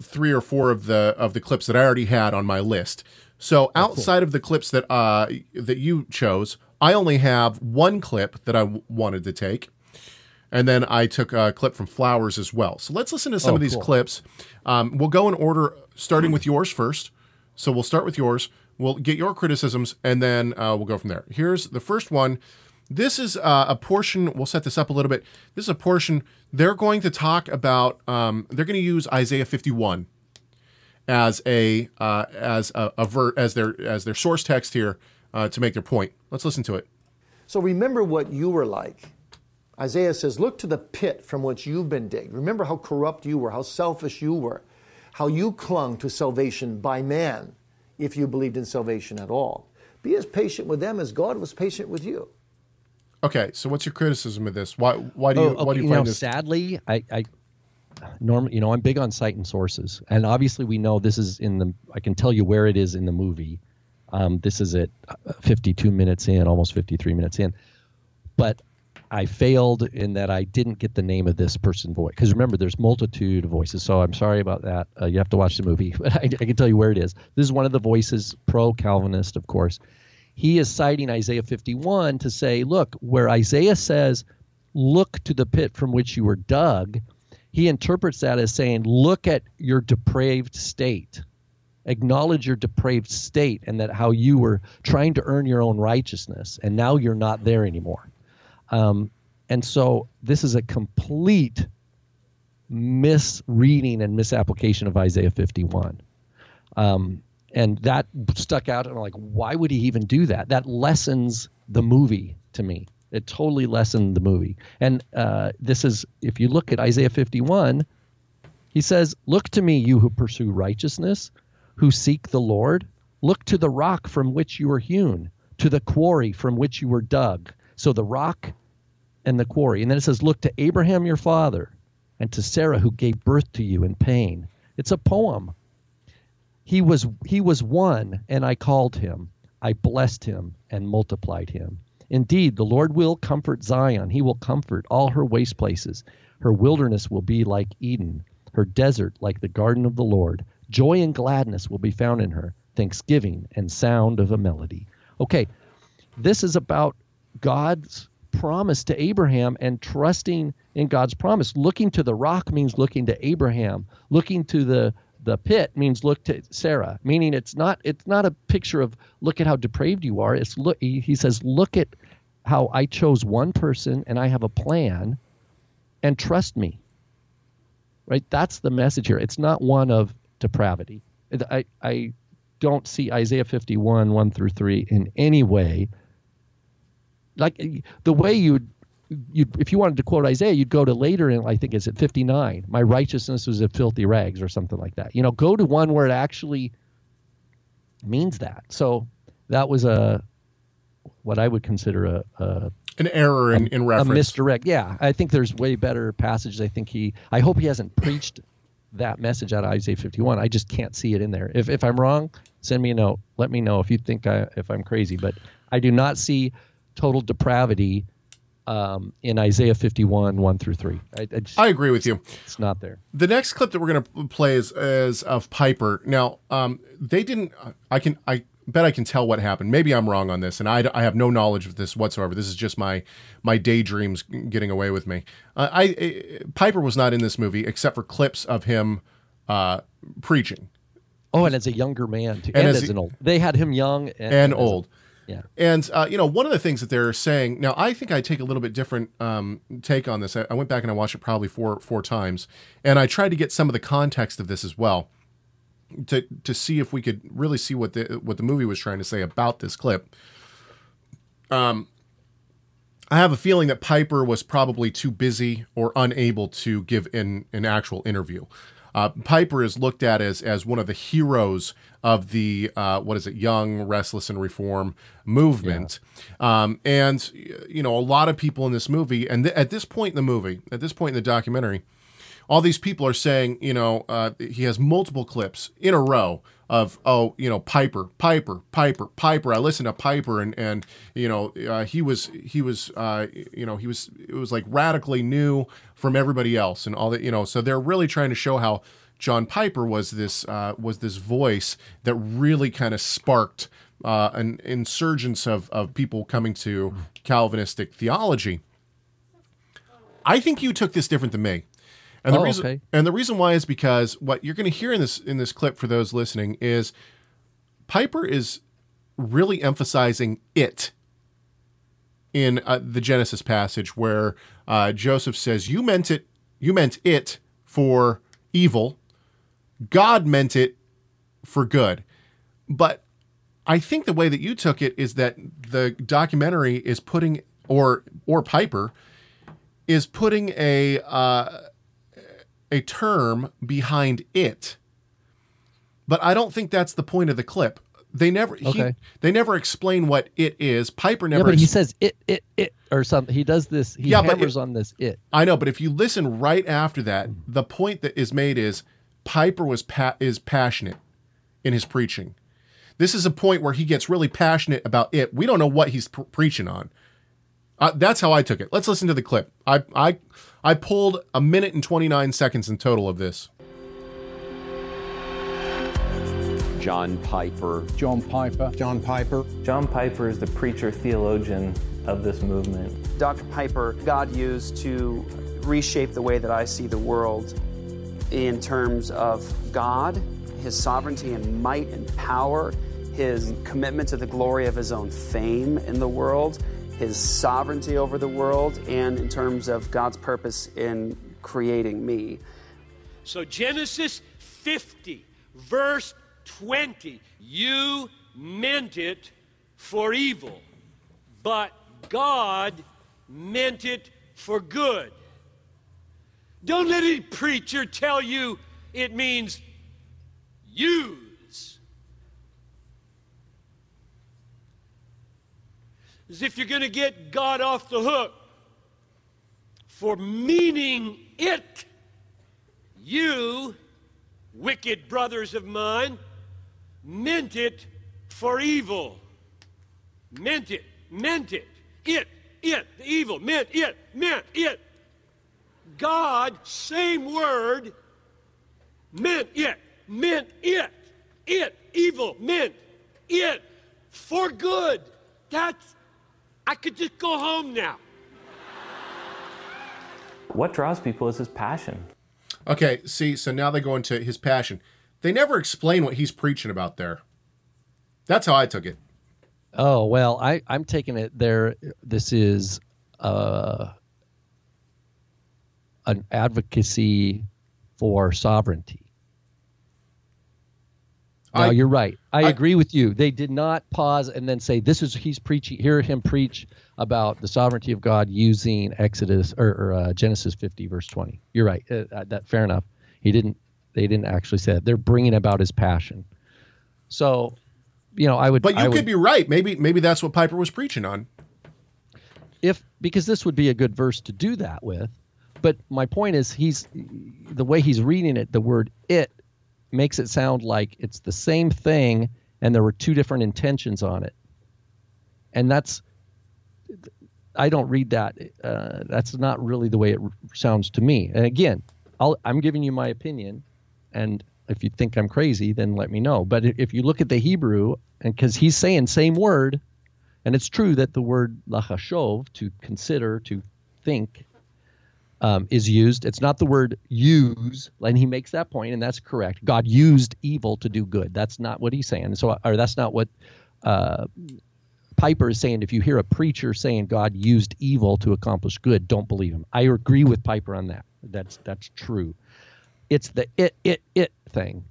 three or four of the of the clips that I already had on my list. So outside of the clips that uh, that you chose, I only have one clip that I w- wanted to take. And then I took a clip from Flowers as well. So let's listen to some Oh, of these cool. clips. Um, we'll go in order, starting with yours first. So we'll start with yours. We'll get your criticisms, and then uh, we'll go from there. Here's the first one. This is uh, a portion. We'll set this up a little bit. This is a portion. They're going to talk about. Um, they're going to use Isaiah 51 as a uh, as a, a ver- as their as their source text here uh, to make their point. Let's listen to it. So remember what you were like. Isaiah says, Look to the pit from which you've been digged. Remember how corrupt you were, how selfish you were, how you clung to salvation by man, if you believed in salvation at all. Be as patient with them as God was patient with you. Okay, so what's your criticism of this? Why why do Oh, you why okay, do you you find know, this? sadly, I, I norm, you know, I'm big on sight and sources, and obviously we know this is in the. I can tell you where it is in the movie. Um, this is at uh, 52 minutes in, almost 53 minutes in, but I failed in that I didn't get the name of this person voice because remember, there's multitude of voices. So I'm sorry about that. Uh, you have to watch the movie, but I, I can tell you where it is. This is one of the voices, pro Calvinist, of course. He is citing Isaiah 51 to say, look, where Isaiah says, look to the pit from which you were dug, he interprets that as saying, look at your depraved state. Acknowledge your depraved state and that how you were trying to earn your own righteousness, and now you're not there anymore. Um, and so this is a complete misreading and misapplication of Isaiah 51. Um, and that stuck out. And I'm like, why would he even do that? That lessens the movie to me. It totally lessened the movie. And uh, this is, if you look at Isaiah 51, he says, Look to me, you who pursue righteousness, who seek the Lord. Look to the rock from which you were hewn, to the quarry from which you were dug. So the rock and the quarry. And then it says, Look to Abraham your father and to Sarah who gave birth to you in pain. It's a poem. He was he was one, and I called him. I blessed him and multiplied him. Indeed, the Lord will comfort Zion. He will comfort all her waste places. Her wilderness will be like Eden, her desert like the garden of the Lord. Joy and gladness will be found in her, thanksgiving and sound of a melody. Okay, this is about God's promise to Abraham and trusting in God's promise. Looking to the rock means looking to Abraham. Looking to the the pit means look to Sarah, meaning it's not it's not a picture of look at how depraved you are. It's look he, he says look at how I chose one person and I have a plan and trust me. Right? That's the message here. It's not one of depravity. I I don't see Isaiah 51 1 through 3 in any way like the way you'd you if you wanted to quote Isaiah, you'd go to later in I think is it 59. My righteousness was as filthy rags or something like that. You know, go to one where it actually means that. So that was a what I would consider a, a An error in, in a misdirect. Yeah, I think there's way better passages. I think he. I hope he hasn't preached that message out of Isaiah 51. I just can't see it in there. If if I'm wrong, send me a note. Let me know if you think I if I'm crazy. But I do not see total depravity um, in Isaiah 51 one through three. I, I just, I agree with you. it's not there. The next clip that we're going to play is, is of Piper. Now, um, they didn't. I can. I bet I can tell what happened. Maybe I'm wrong on this, and I, I have no knowledge of this whatsoever. This is just my my daydreams getting away with me. Uh, I, I Piper was not in this movie except for clips of him uh, preaching Oh, and as a younger man too, And and, as as, an old. They had him young and, and old. Yeah. And uh, you know, one of the things that they're saying now, I think I take a little bit different um, take on this. I, I went back and I watched it probably four four times, and I tried to get some of the context of this as well to to see if we could really see what the what the movie was trying to say about this clip. Um, I have a feeling that Piper was probably too busy or unable to give an an actual interview. Uh, Piper is looked at as as one of the heroes of the uh, what is it, young, restless, and reform movement, um, and you know a lot of people in this movie, and th- at this point in the movie, at this point in the documentary, all these people are saying, you know, uh, he has multiple clips in a row of, oh, you know, Piper, Piper, Piper, Piper. I listened to Piper, and and you know, uh, he was he was uh, you know he was it was like radically new from everybody else, and all that, you know. So they're really trying to show how John Piper was this uh, was this voice that really kind of sparked uh, an insurgence of of people coming to Calvinistic theology. I think you took this different than me. And the Oh, reason okay. and the reason why is because what you're going to hear in this in this clip for those listening is Piper is really emphasizing it in uh, the Genesis passage where uh, Joseph says, "You meant it. You meant it for evil. God meant it for good." But I think the way that you took it is that the documentary is putting, or or Piper is putting a uh, a term behind it but I don't think that's the point of the clip. They never he, Okay. they never explain what it is. Piper Yeah, never but he ex- says it, it, it, or something. He does this. He Yeah, but hammers it- on this it. I know, but if you listen right after that, the point that is made is Piper was pa- is passionate in his preaching. This is a point where he gets really passionate about it. We don't know what he's pr- preaching on. Uh, that's how I took it. Let's listen to the clip. I I I pulled a minute and 29 seconds in total of this. John Piper. John Piper. John Piper. John Piper is the preacher theologian of this movement. Dr. Piper, God used to reshape the way that I see the world in terms of God, His sovereignty and might and power, His commitment to the glory of His own fame in the world, His sovereignty over the world, and in terms of God's purpose in creating me. So, Genesis 50, verse 20, you meant it for evil, but God meant it for good. Don't let any preacher tell you it means use. As if you're going to get God off the hook for meaning it. You, wicked brothers of mine, meant it for evil. Meant it, meant it. It, it, the evil, meant it, meant it. God, same word, meant it, meant it, it, evil, meant it for good. That's, I could just go home now. What draws people is his passion. Okay, see, so now they go into his passion. They never explain what he's preaching about there. That's how I took it. Oh well, I I'm taking it there. This is uh, an advocacy for sovereignty. Now I- you're right. I, I- agree with you. They did not pause and then say, "This is he's preaching." Hear him preach about the sovereignty of God using Exodus or, or uh, Genesis 50 verse 20. You're right. Uh, uh, that fair enough. He didn't. They didn't actually say that. They're bringing about his passion. So, you know, I would. But you I could would, be right. Maybe maybe that's what Piper was preaching on. if because this would be a good verse to do that with. But my point is, he's the way he's reading it. The word "it" makes it sound like it's the same thing, and there were two different intentions on it. And that's, I don't read that. Uh, that's not really the way it sounds to me. And again, I'll, I'm giving you my opinion, and if you think I'm crazy, then let me know. But if you look at the Hebrew, and because he's saying same word, and it's true that the word lachashov, to consider, to think, um, is used. It's not the word use, and he makes that point, and that's correct. God used evil to do good. That's not what he's saying. So, or that's not what uh, Piper is saying. If you hear a preacher saying God used evil to accomplish good, don't believe him. I agree with Piper on that. That's that's true. It's the it it it thing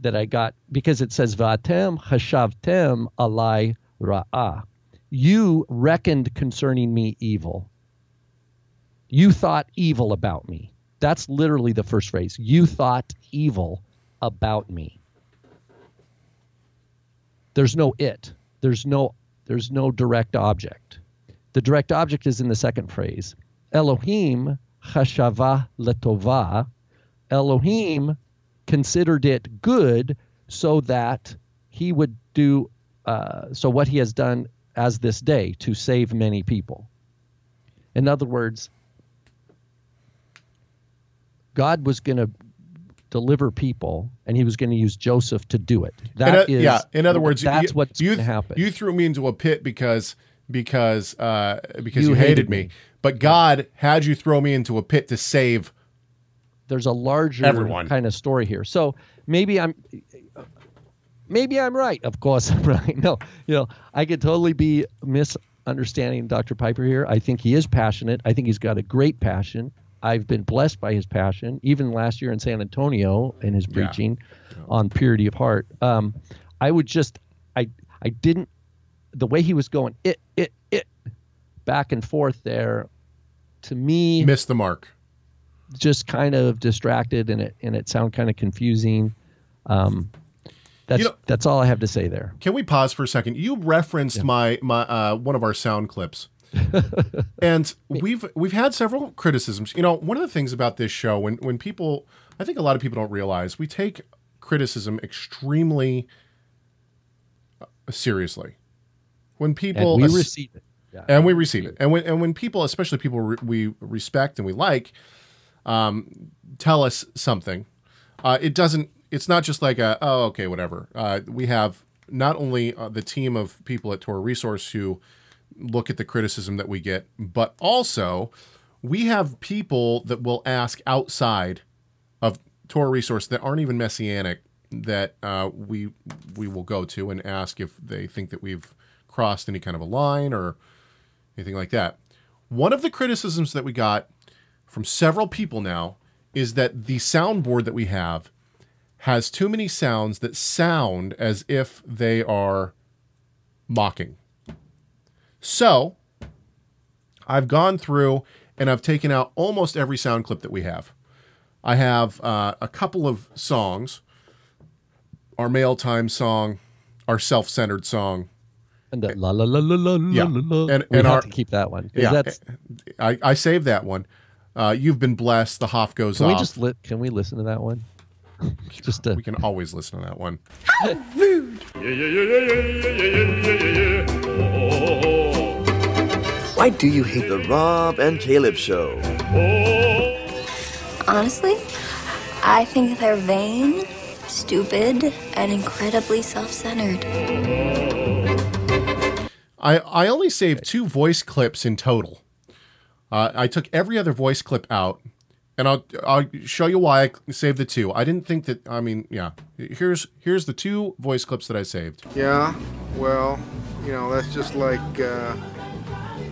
that I got because it says vatem hashavtem alai ra'ah. You reckoned concerning me evil. You thought evil about me. That's literally the first phrase. You thought evil about me. There's no it. There's no there's no direct object. The direct object is in the second phrase. Elohim chashava letova. Elohim considered it good so that he would do uh, so what he has done as this day to save many people. In other words, God was going to deliver people, and He was going to use Joseph to do it. That in is, yeah. In other words, that's you, what's you, going to happen. You threw me into a pit because because uh, because you, You hated, hated me. me. But God had you throw me into a pit to save. There's a larger Everyone. kind of story here. So maybe I'm maybe I'm right. Of course I'm right. No, you know, I could totally be misunderstanding Dr. Piper here. I think he is passionate. I think he's got a great passion. I've been blessed by his passion, even last year in San Antonio in his Yeah. preaching on purity of heart. Um, I would just, I, I didn't, the way he was going, it, it, it, back and forth there, to me, Missed the mark. just kind of distracted and it and it sounded kind of confusing. Um, That's You know- that's all I have to say there. Can we pause for a second? You referenced my my uh, one of our sound clips, and we've we've had several criticisms. You know, one of the things about this show when when people, I think a lot of people don't realize we take criticism extremely uh, seriously. When people And we receive it. Yeah. and we receive it, and when and when people, especially people re- we respect and we like, um, tell us something, uh, it doesn't. It's not just like a oh okay whatever. Uh, we have not only uh, the team of people at Torah Resource who look at the criticism that we get, but also we have people that will ask outside of Torah Resource that aren't even messianic that uh, we we will go to and ask if they think that we've crossed any kind of a line or anything like that. One of the criticisms that we got from several people now is that the soundboard that we have has too many sounds that sound as if they are mocking. So, I've gone through and I've taken out almost every sound clip that we have. I have uh, a couple of songs our mail time song, our self centered song. And the la la la la la Yeah. la la. And- we and have our- to keep that one. Yeah, That's, I, I saved that one. Uh, You've been blessed. The Hoff goes can off. we just li- can we listen to that one? just to, we can always listen to that one. Why do you hate the Rob and Caleb show? Honestly, I think they're vain, stupid, and incredibly self centered. I, I only saved two voice clips in total. Uh, I took every other voice clip out, and I'll I'll show you why I saved the two. I didn't think that. I mean, yeah. Here's here's the two voice clips that I saved. Yeah, well, you know, that's just like uh,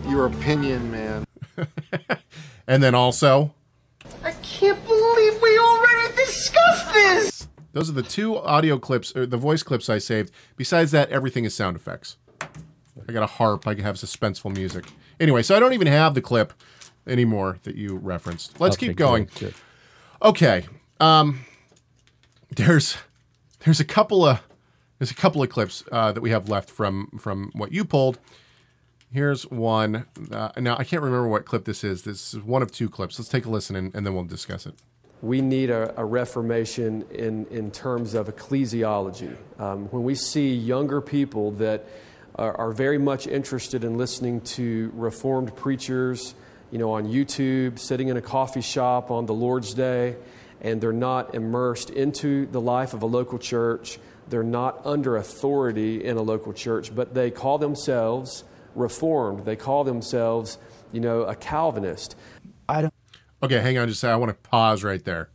your opinion, man. And then also, I can't believe we already discussed this! those are the two audio clips or the voice clips I saved. Besides that, everything is sound effects. I got a harp. I can have suspenseful music. Anyway, so I don't even have the clip anymore that you referenced. Let's Okay, keep going. good, good. Okay. Um, there's there's a couple of there's a couple of clips uh, that we have left from from what you pulled. Here's one. Uh, now I can't remember what clip this is. This is one of two clips. Let's take a listen and, and then we'll discuss it. we need a, a reformation in, in terms of ecclesiology. Um, when we see younger people that are, are very much interested in listening to reformed preachers, you know, on YouTube, sitting in a coffee shop on the Lord's Day, and they're not immersed into the life of a local church, they're not under authority in a local church, but they call themselves reformed. They call themselves, you know, a Calvinist. I don't. Okay, hang on just a second. I want to pause right there.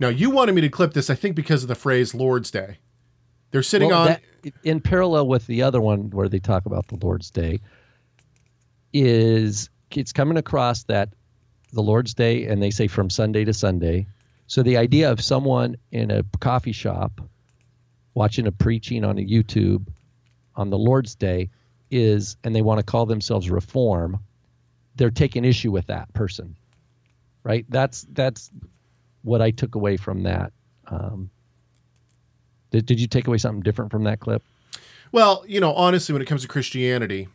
Now you wanted me to clip this, I think, because of the phrase Lord's Day. They're sitting Well, on. that- in parallel with the other one where they talk about the Lord's Day is it's coming across that the Lord's Day and they say from Sunday to Sunday. So the idea of someone in a coffee shop watching a preaching on a YouTube on the Lord's Day is and they want to call themselves reform, they're taking issue with that person. Right? That's that's what I took away from that. Um, did, did you take away something different from that clip? Well, you know, honestly, when it comes to Christianity,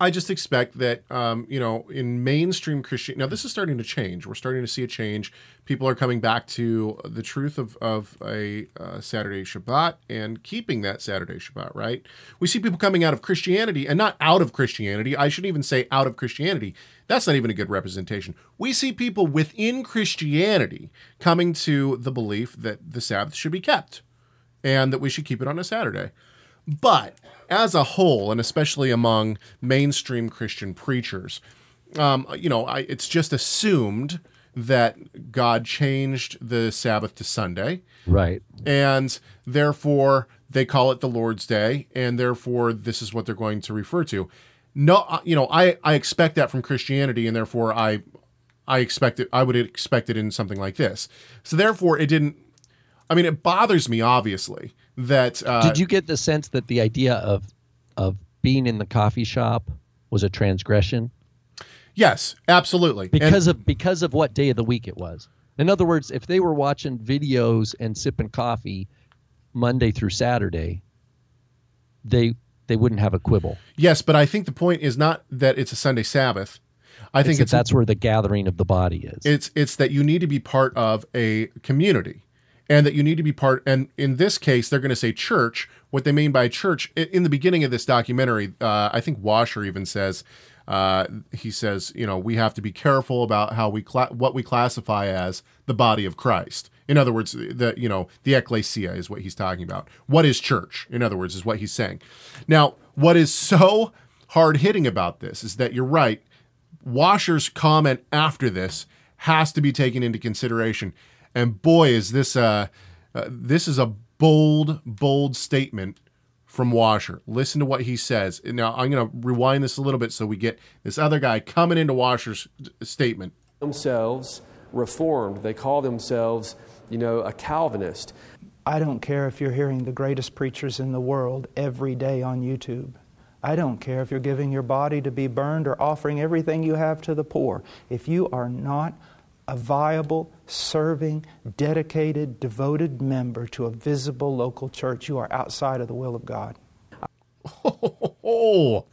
I just expect that, um, you know, in mainstream Christian, now this is starting to change. We're starting to see a change. People are coming back to the truth of, of a uh, Saturday Shabbat and keeping that Saturday Shabbat, right? We see people coming out of Christianity and not out of Christianity. I shouldn't even say out of Christianity. That's not even a good representation. We see people within Christianity coming to the belief that the Sabbath should be kept and that we should keep it on a Saturday. But as a whole, and especially among mainstream Christian preachers, um, you know, I, it's just assumed that God changed the Sabbath to Sunday. Right. And therefore, they call it the Lord's Day, and therefore, this is what they're going to refer to. No, uh, you know, I, I expect that from Christianity, and therefore, I I expect it. I would expect it in something like this. So therefore, it didn't. I mean, it bothers me obviously that. Uh, Did you get the sense that the idea of of being in the coffee shop was a transgression Yes, absolutely. because of because of what day of the week it was? In other words, if they were watching videos and sipping coffee Monday through Saturday, they they wouldn't have a quibble. Yes, but I think the point is not that it's a Sunday Sabbath. I think It's that that's where the gathering of the body is. It's it's that you need to be part of a community, and that you need to be part. And in this case, they're going to say church. What they mean by church in the beginning of this documentary, uh, I think Washer even says. Uh, he says, you know, we have to be careful about how we cla- what we classify as the body of Christ. In other words, the you know the ecclesia is what he's talking about. What is church? In other words, is what he's saying. Now, what is so hard hitting about this is that you're right. Washer's comment after this has to be taken into consideration. And boy, is this a uh, this is a bold, bold statement from Washer. Listen to what he says. Now I'm going to rewind this a little bit so we get this other guy coming into Washer's statement. Themselves reformed. They call themselves, you know, a Calvinist. I don't care if you're hearing the greatest preachers in the world every day on YouTube. I don't care if you're giving your body to be burned or offering everything you have to the poor. If you are not a viable, serving, dedicated, devoted member to a visible local church, you are outside of the will of God. Oh,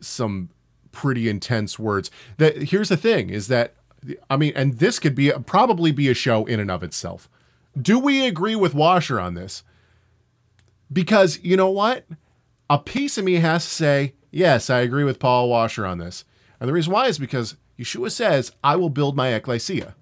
some pretty intense words. That here's the thing: is that I mean, and this could be probably be a show in and of itself. Do we agree with Washer on this? Because you know what, a piece of me has to say yes, I agree with Paul Washer on this, and the reason why is because Yeshua says, "I will build my ecclesia."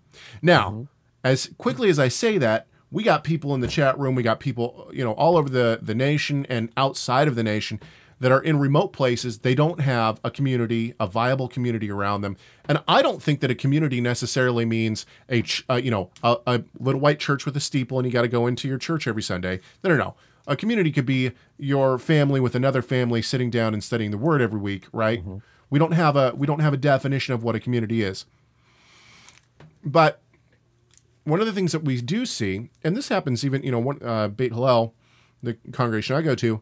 Now, as quickly as I say that, we got people in the chat room, we got people, you know, all over the the nation and outside of the nation that are in remote places. They don't have a community, a viable community around them. And I don't think that a community necessarily means a, ch- uh, you know, a, a little white church with a steeple and you got to go into your church every Sunday. No, no, no. A community could be your family with another family sitting down and studying the word every week, right? We don't have a we don't have a definition of what a community is. But one of the things that we do see, and this happens even, you know, one, uh, Beit Hillel, the congregation I go to,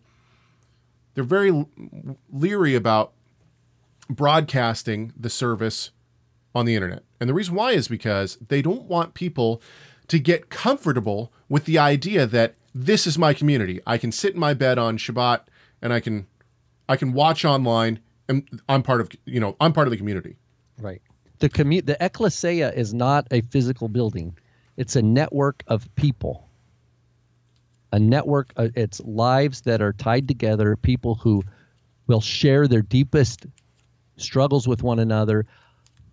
they're very leery about broadcasting the service on the internet. And the reason why is because they don't want people to get comfortable with the idea that this is my community. I can sit in my bed on Shabbat and I can I can watch online and I'm part of you know, I'm part of the community. Right. The commu- the ecclesia is not a physical building. It's a network of people. A network uh, it's lives that are tied together, people who will share their deepest struggles with one another,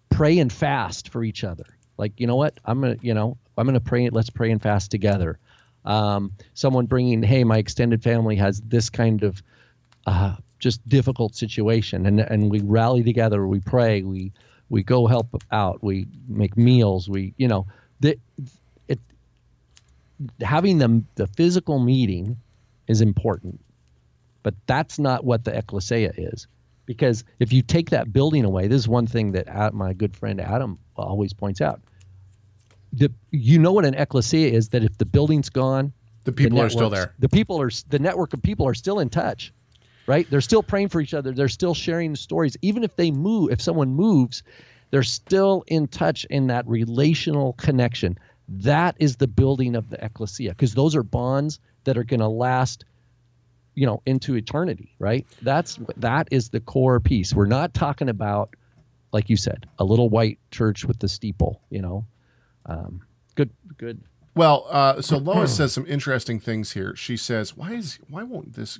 pray and fast for each other. Like, you know what? I'm going to, you know, I'm going to pray let's pray and fast together. Um, someone bringing, hey, my extended family has this kind of uh, just difficult situation, and and we rally together, we pray, we we go help out, we make meals, we you know the it having the the physical meeting is important, but that's not what the ecclesia is, because if you take that building away, this is one thing that my good friend Adam always points out. The, you know what an ecclesia is that if the building's gone, The people are still there. The people are the network of people are still in touch, right? They're still praying for each other. They're still sharing stories. Even if they move, if someone moves, they're still in touch in that relational connection. That is the building of the ecclesia because those are bonds that are going to last, you know, into eternity, right? That's that is the core piece. We're not talking about, like you said, a little white church with the steeple. You know, um, good, good. Well, uh, so Lois says some interesting things here. She says, "Why is why won't this?"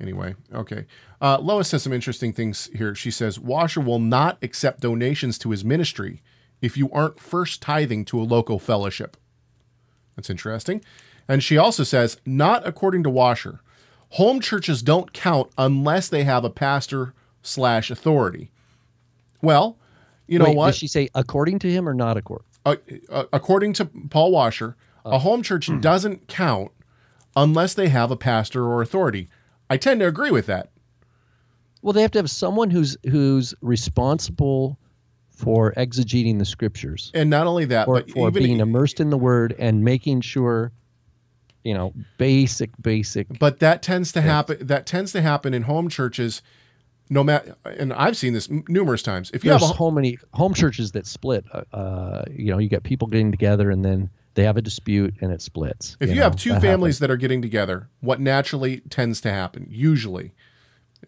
Anyway, okay. Uh, Lois says some interesting things here. She says Washer will not accept donations to his ministry if you aren't first tithing to a local fellowship. That's interesting. And she also says, not according to Washer, home churches don't count unless they have a pastor slash authority. Well, you know Wait, what? Did she say according to him or not according? uh, uh, according to Paul Washer, Oh. a home church Hmm. doesn't count unless they have a pastor or authority. I tend to agree with that. Well, they have to have someone who's who's responsible for exegeting the scriptures, And not only that, or but for even being immersed in the Word and making sure, you know, basic basic. but that tends to happen. That tends to happen in home churches. No matter, and I've seen this m- numerous times. If you There's have a, so many home churches that split. Uh, uh, you know, you got people getting together, and then they have a dispute and it splits. If you, know, have two that families happens. that are getting together, what naturally tends to happen, usually,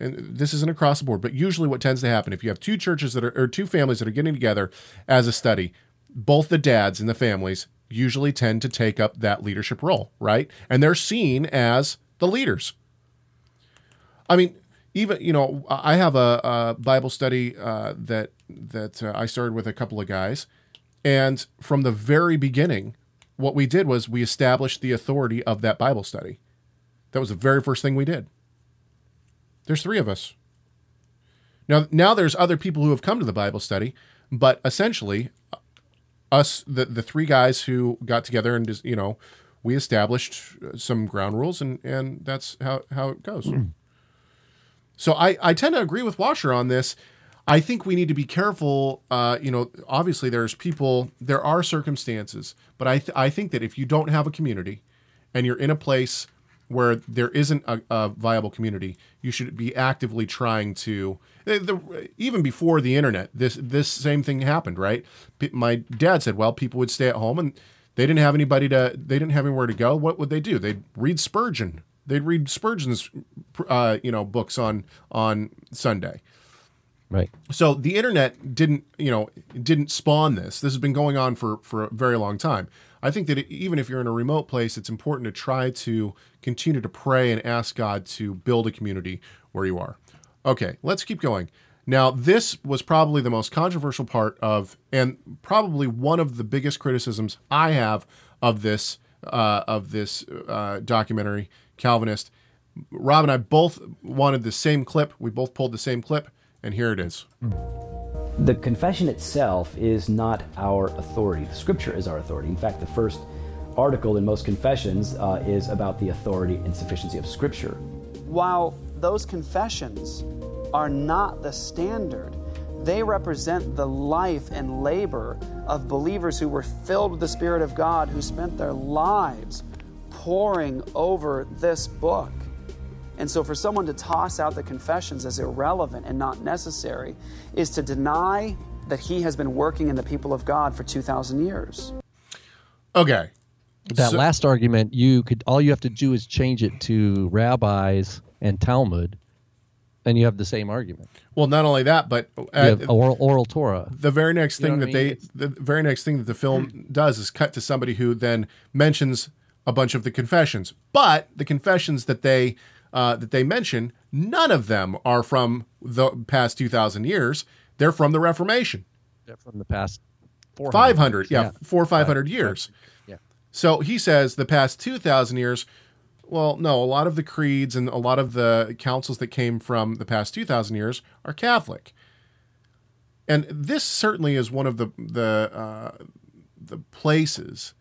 and this isn't across the board, but usually what tends to happen if you have two churches that are or two families that are getting together as a study, both the dads and the families usually tend to take up that leadership role, right? And they're seen as the leaders. I mean, even you know, I have a, a Bible study uh, that that uh, I started with a couple of guys, and from the very beginning, what we did was we established the authority of that Bible study. That was the very first thing we did. There's three of us. Now, now there's other people who have come to the Bible study, but essentially, uh, us the the three guys who got together and just you know, we established uh, some ground rules, and and that's how how it goes. Hmm. So I, I tend to agree with Washer on this. I think we need to be careful. Uh, you know, obviously there's people, there are circumstances, but I, th- I think that if you don't have a community and you're in a place where there isn't a, a viable community, you should be actively trying to. eh, The, even before the internet, this this same thing happened, right? P- My dad said, well, people would stay at home and they didn't have anybody to, they didn't have anywhere to go. What would they do? They'd read Spurgeon. They'd read Spurgeon's, uh, you know, books on on Sunday. Right. So the internet didn't, you know, didn't spawn this. This has been going on for for a very long time. I think that even if you're in a remote place, it's important to try to continue to pray and ask God to build a community where you are. Okay, let's keep going. Now, this was probably the most controversial part of, and probably one of the biggest criticisms I have of this uh, of this uh, documentary, Calvinist. Rob and I both wanted the same clip. We both pulled the same clip, and here it is. The confession itself is not our authority. The scripture is our authority. In fact, the first article in most confessions uh, is about the authority and sufficiency of scripture. While those confessions are not the standard, they represent the life and labor of believers who were filled with the Spirit of God, who spent their lives poring over this book. And so, for someone to toss out the confessions as irrelevant and not necessary is to deny that he has been working in the people of God for 2,000 years. Okay. That So- last argument, you could all you have to do is change it to rabbis and Talmud, and you have the same argument. Well, not only that, but uh, You have oral, oral Torah. the very next You know thing that I mean? they, the very next thing that the film does is cut to somebody who then mentions a bunch of the confessions. But the confessions that they uh, that they mention, none of them are from the past two thousand years. They're from the Reformation. They're from the past 400 Five hundred, yeah, Yeah. four or five hundred years. Yeah. So he says the past 2,000 years. Well, no, a lot of the creeds and a lot of the councils that came from the past 2,000 years are Catholic. And this certainly is one of the the uh, the places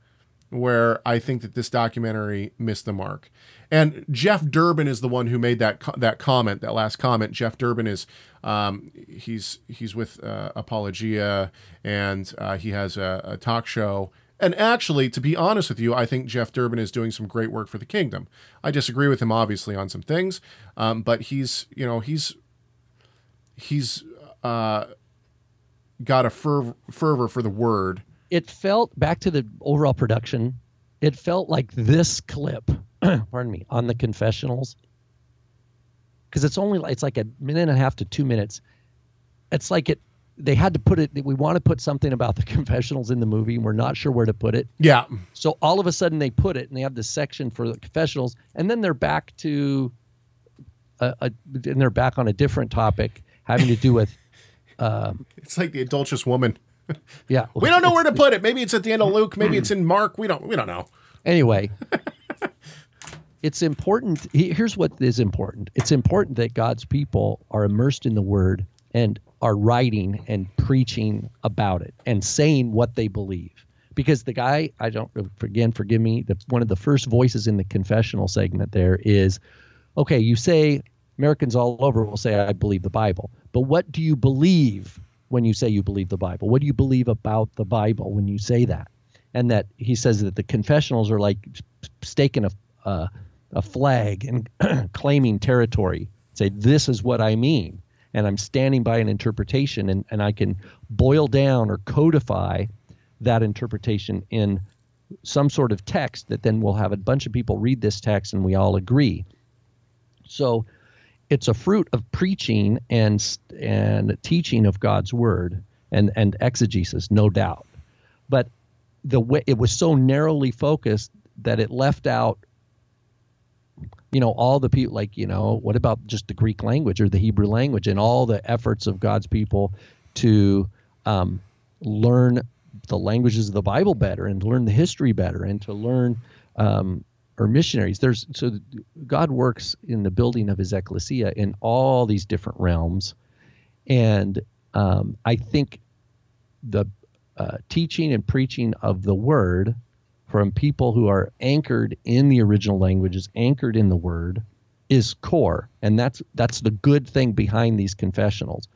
where I think that this documentary missed the mark. And Jeff Durbin is the one who made that that comment, that last comment. Jeff Durbin is um, he's he's with uh, Apologia, and uh, he has a, a talk show. And actually, to be honest with you, I think Jeff Durbin is doing some great work for the kingdom. I disagree with him obviously on some things, um, but he's you know he's he's uh, got a ferv- fervor for the word. It felt back to the overall production. It felt like this clip, pardon me, on the confessionals, because it's only it's like a minute and a half to two minutes. It's like it. They had to put it. We want to put something about the confessionals in the movie, and we're not sure where to put it. Yeah. So all of a sudden they put it, and they have this section for the confessionals, and then they're back to, a, a and they're back on a different topic having to do with. Um, It's like the adulterous woman. yeah, We don't know where to put it. Maybe it's at the end of Luke. Maybe it's in Mark. We don't. We don't know. Anyway, it's important. Here's what is important it's important that God's people are immersed in the word and are writing and preaching about it and saying what they believe. Because the guy, I don't, again, forgive me, the, one of the first voices in the confessional segment there is okay, you say Americans all over will say, I believe the Bible. But what do you believe when you say you believe the Bible? What do you believe about the Bible when you say that? And that he says that the confessionals are like staking a, uh, a flag and claiming territory. Say, this is what I mean. And I'm standing by an interpretation and, and I can boil down or codify that interpretation in some sort of text that then we'll have a bunch of people read this text and we all agree. So it's a fruit of preaching and and teaching of God's word and and exegesis, no doubt. But the way it was so narrowly focused that it left out you know all the people like you know what about just the greek language or the hebrew language and all the efforts of god's people to um, learn the languages of the bible better and to learn the history better and to learn um, or missionaries. There's so god works in the building of his ecclesia in all these different realms. And um, i think the uh, teaching and preaching of the word from people who are anchored in the original languages, anchored in the word, is core, and that's that's the good thing behind these confessionals.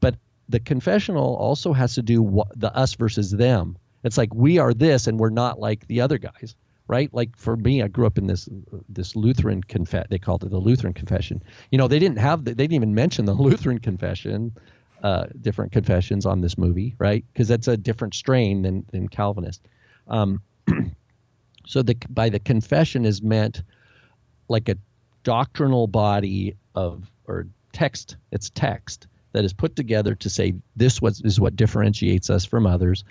But the confessional also has to do what, the us versus them. It's like we are this, and we're not like the other guys, right? Like for me, I grew up in this this Lutheran confess. They called it the Lutheran confession. You know, they didn't have the, they didn't even mention the Lutheran confession. Uh, different confessions on this movie, right? Because that's a different strain than than Calvinist. Um, so the by the confession is meant like a doctrinal body of or text. It's text that is put together to say this was is what differentiates us from others,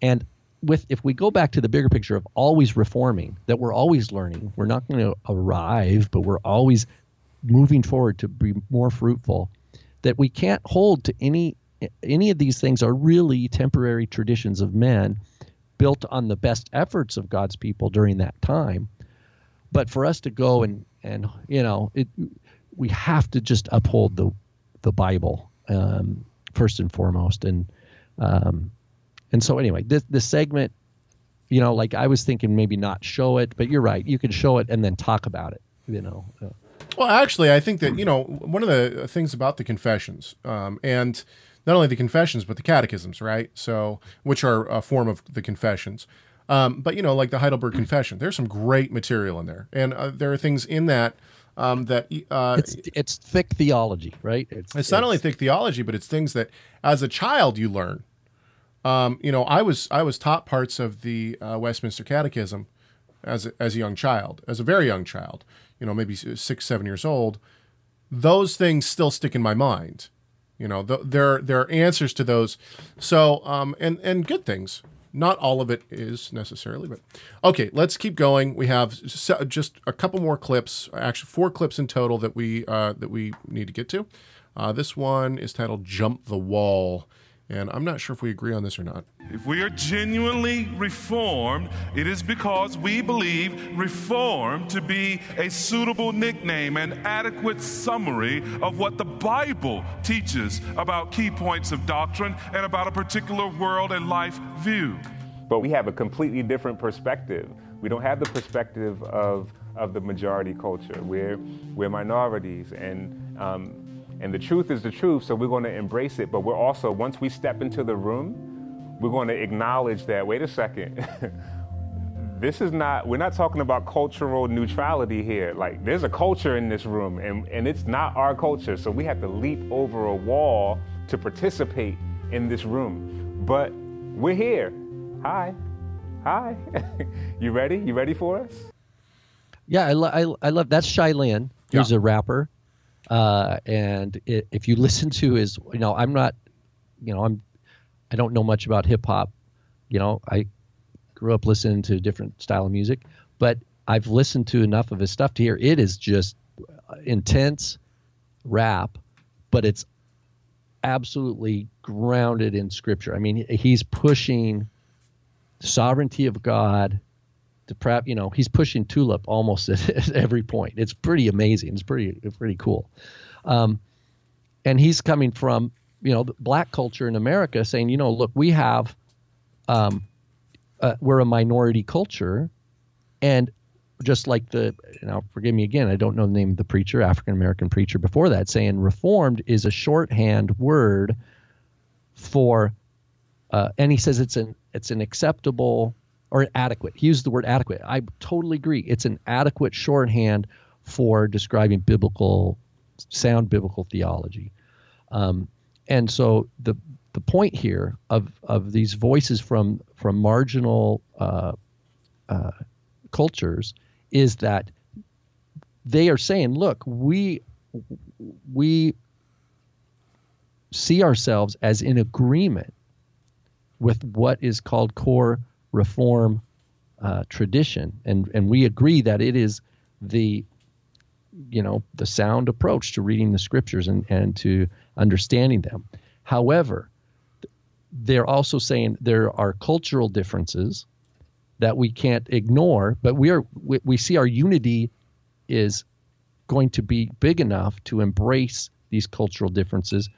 and with if we go back to the bigger picture of always reforming, that we're always learning. We're not going to arrive, but we're always moving forward to be more fruitful. That we can't hold to any any of these things are really temporary traditions of men built on the best efforts of God's people during that time. But for us to go and and you know it, we have to just uphold the the Bible um, first and foremost. And um, and so anyway, this this segment, you know, like I was thinking maybe not show it, but you're right. You can show it and then talk about it. You know. Uh, well, actually, I think that you know one of the things about the confessions, um, and not only the confessions but the catechisms, right? So, which are a form of the confessions. Um, but you know, like the Heidelberg Confession, there's some great material in there, and uh, there are things in that um, that uh, it's it's thick theology, right? It's, it's not it's, only thick theology, but it's things that as a child you learn. Um, you know, I was I was taught parts of the uh, Westminster Catechism as a, as a young child, as a very young child. You know, maybe six seven years old. Those things still stick in my mind. You know, th- there there are answers to those. So, um, and and good things. Not all of it is necessarily, but okay. Let's keep going. We have just a couple more clips. Actually, four clips in total that we uh, that we need to get to. Uh, this one is titled "Jump the Wall." And I'm not sure if we agree on this or not. If we are genuinely reformed, it is because we believe reform to be a suitable nickname and adequate summary of what the Bible teaches about key points of doctrine and about a particular world and life view. But we have a completely different perspective. We don't have the perspective of, of the majority culture. We're, we're minorities, and um, and the truth is the truth, so we're going to embrace it. But we're also, once we step into the room, we're going to acknowledge that, wait a second, this is not, we're not talking about cultural neutrality here. Like, there's a culture in this room, and, and it's not our culture. So we have to leap over a wall to participate in this room. But we're here. Hi. Hi. you ready? You ready for us? Yeah, I, lo- I, I love that's Linne, who's yeah. a rapper uh, and it, if you listen to his, you know, I'm not, you know, I'm, I don't know much about hip hop. You know, I grew up listening to different style of music, but I've listened to enough of his stuff to hear it is just intense rap, but it's absolutely grounded in scripture. I mean, he's pushing sovereignty of God to prep. You know, he's pushing Tulip almost at, at, every point. It's pretty amazing. It's pretty pretty cool. Um, and he's coming from you know black culture in America, saying, you know, look, we have, um, uh, we're a minority culture, and just like the now forgive me again, I don't know the name of the preacher, African American preacher before that, saying reformed is a shorthand word for, uh, and he says it's an it's an acceptable or adequate. He used the word adequate. I totally agree. It's an adequate shorthand for describing biblical, sound biblical theology. Um, and so the the point here of of these voices from from marginal uh, uh, cultures is that they are saying, look, we we see ourselves as in agreement with what is called core reform uh, tradition, and and we agree that it is the you know the sound approach to reading the scriptures and and to understanding them. However, they're also saying there are cultural differences that we can't ignore, but we are we, we see our unity is going to be big enough to embrace these cultural differences.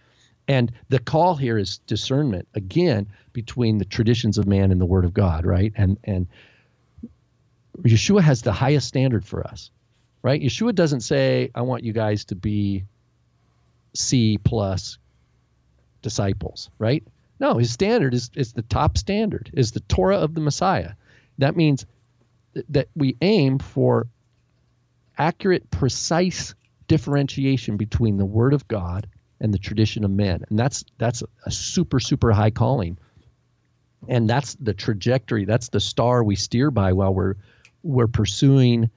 And the call here is discernment again between the traditions of man and the word of God, right? And and Yeshua has the highest standard for us, right? Yeshua doesn't say, I want you guys to be C plus disciples, right? No, his standard is, is the top standard, is the Torah of the Messiah. That means th- that we aim for accurate, precise differentiation between the Word of God and the tradition of men, and that's that's a super super high calling, and that's the trajectory. That's the star we steer by while we're we're pursuing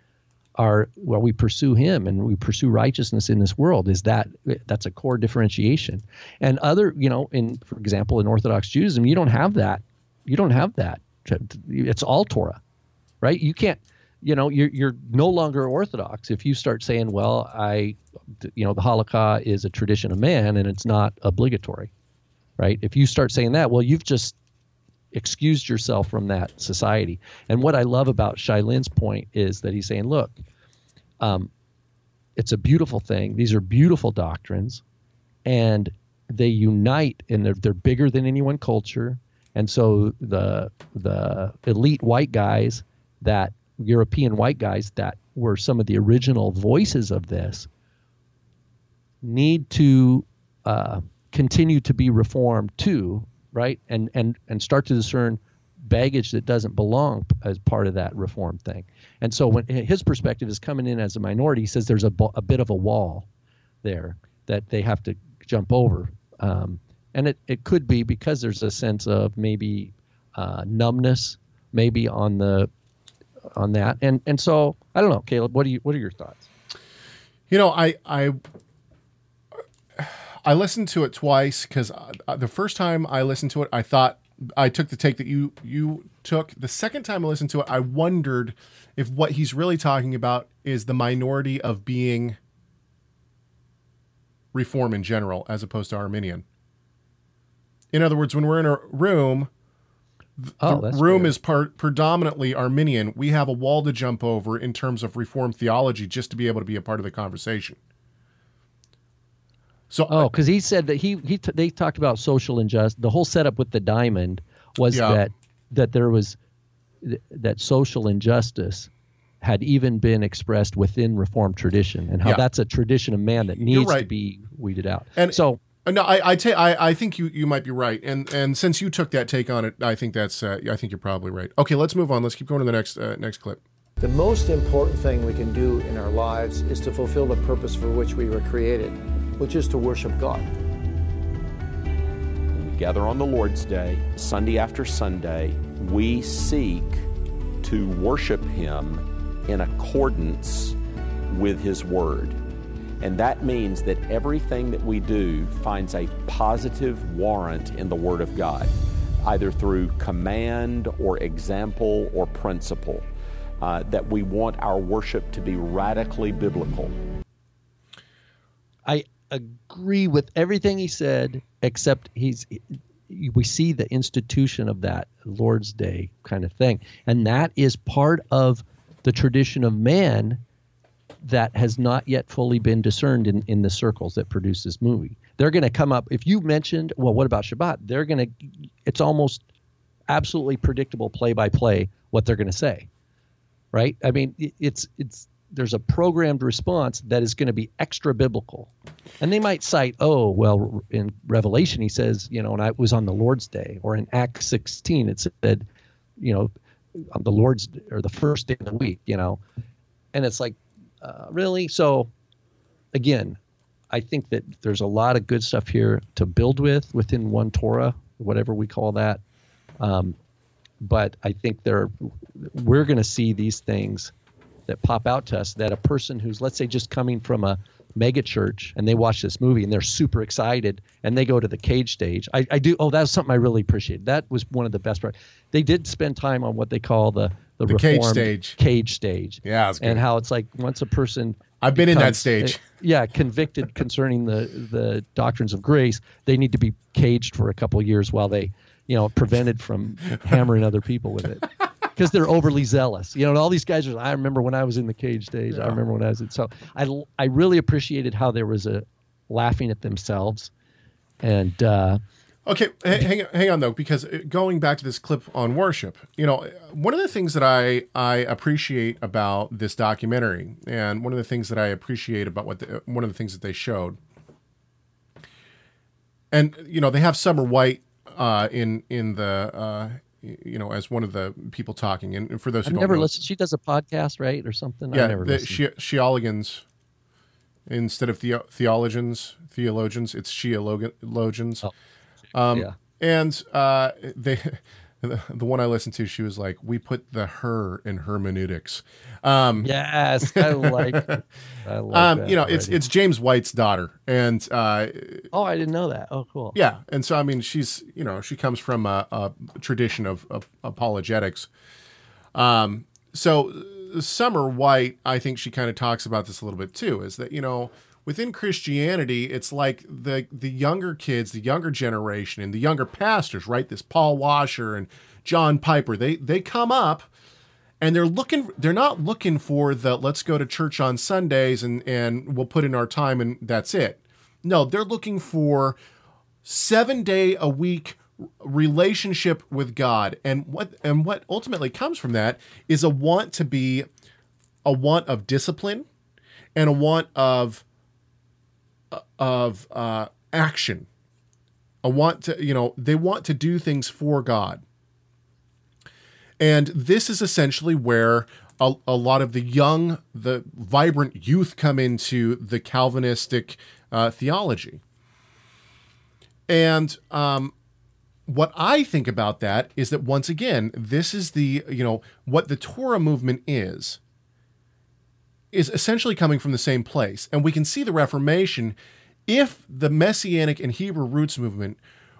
our well we pursue him and we pursue righteousness in this world is that that's a core differentiation. And other you know in for example in orthodox judaism you don't have that. You don't have that. It's all torah right? You can't you know you're you're no longer orthodox if you start saying well i you know the halakha is a tradition of man and it's not obligatory right if you start saying that well you've just excused yourself from that society. And what I love about Shai Linne's point is that he's saying, look, um, it's a beautiful thing. These are beautiful doctrines, and they unite, and they're they're bigger than any one culture. And so the the elite white guys that European white guys that were some of the original voices of this need to uh, continue to be reformed too right? And and and start to discern baggage that doesn't belong as part of that reform thing. And so when his perspective is coming in as a minority, he says there's a, a bit of a wall there that they have to jump over. Um, and it, it could be because there's a sense of maybe uh, numbness, maybe on the on that. And and so I don't know, Caleb. What do you what are your thoughts? You know, I I I listened to it twice because uh, the first time I listened to it, I thought I took the take that you you took. The second time I listened to it, I wondered if what he's really talking about is the minority of being reform in general, as opposed to Arminian. In other words, when we're in a room, oh, the room is part predominantly Arminian. We have a wall to jump over in terms of reform theology just to be able to be a part of the conversation. So oh, because he said that he he t- they talked about social injustice. The whole setup with the diamond was Yeah. that that there was th- that social injustice had even been expressed within Reformed tradition, and how Yeah. that's a tradition of man that needs to be weeded out. And so No, I I, ta- I I think you you might be right, and and since you took that take on it, I think that's uh, I think you're probably right. Okay, let's move on. Let's keep going to the next uh, next clip. The most important thing we can do in our lives is to fulfill the purpose for which we were created, which is to worship God. When We gather on the Lord's Day, Sunday after Sunday. We seek to worship Him in accordance with His Word. And that means that everything that we do finds a positive warrant in the Word of God, either through command or example or principle. Uh, that we want our worship to be radically biblical. I agree with everything he said, except he's. We see the institution of that Lord's Day kind of thing, and that is part of the tradition of man that has not yet fully been discerned in, in the circles that produce this movie. They're going to come up. If you mentioned, well, what about Shabbat? They're going to. It's almost absolutely predictable play by play what they're going to say, right? I mean, it's it's there's a programmed response that is going to be extra biblical, and they might cite, oh, well, in Revelation he says, you know, and I was on the Lord's Day, or in Acts 16 it said, you know, on the Lord's or the first day of the week, you know, and it's like, uh, really? So, again, I think that there's a lot of good stuff here to build with within one Torah, whatever we call that. Um, but I think there we're going to see these things that pop out to us that a person who's let's say just coming from a mega church and they watch this movie and they're super excited and they go to the cage stage. I, I do. Oh, that was something I really appreciated. That was one of the best parts. They did spend time on what they call the the, The cage stage. Cage stage. Yeah, and how it's like once a person. I've been in that uh, stage. yeah, convicted concerning the the doctrines of grace, they need to be caged for a couple of years while they, you know, prevented from hammering other people with it. Because they're overly zealous, you know. All these guys are. I remember when I was in the cage stage. I remember when I was in. So I, I really appreciated how there was a laughing at themselves, and uh, Okay, hang, hang on though, because uh, going back to this clip on worship, you know, one of the things that I I appreciate about this documentary, and one of the things that I appreciate about what the, one of the things that they showed, and you know, they have Summer White uh, in in the uh, you know as one of the people talking, and for those who I've don't never know, listened. She does a podcast, right, or something. yeah, I've never the she, Sheologians instead of theo- theologians, theologians, it's Sheologians. um, Oh, yeah. And uh, they, the, one I listened to, she was like, "We put the her in hermeneutics." Um, Yes, I like. I like um, you know, it's already. it's James White's daughter, and uh, oh, I didn't know that. Oh, cool. yeah, and so I mean, she's you know she comes from a, a tradition of, of apologetics. Um, so Summer White, I think she kind of talks about this a little bit too. Is that you know within Christianity, it's like the the younger kids, the younger generation, and the younger pastors, right? This Paul Washer and John Piper, they they come up and they're looking they're not looking for the let's go to church on Sundays and and we'll put in our time and that's it. No, they're looking for 7 day a week relationship with God. And what and what ultimately comes from that is a want to be a want of discipline and a want of of uh, action. A want to, you know, they want to do things for God. And this is essentially where a, a lot of the young, the vibrant youth come into the Calvinistic uh, theology. And um, what I think about that is that once again, this is the, you know, what the Torah movement is, is essentially coming from the same place. And we can see the Reformation if the Messianic and Hebrew roots movement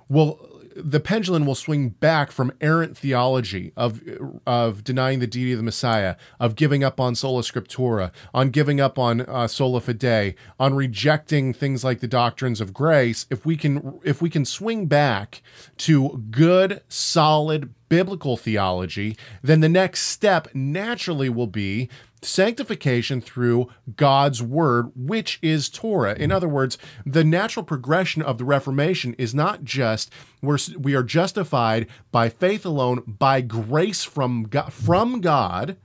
will the pendulum will swing back from errant theology of of denying the deity of the Messiah, of giving up on sola scriptura, on giving up on uh, sola fide, on rejecting things like the doctrines of grace. If we can if we can swing back to good, solid biblical theology, then the next step naturally will be sanctification through God's word, which is Torah. In other words, the natural progression of the Reformation is not just we're, we are justified by faith alone, by grace from God, from God,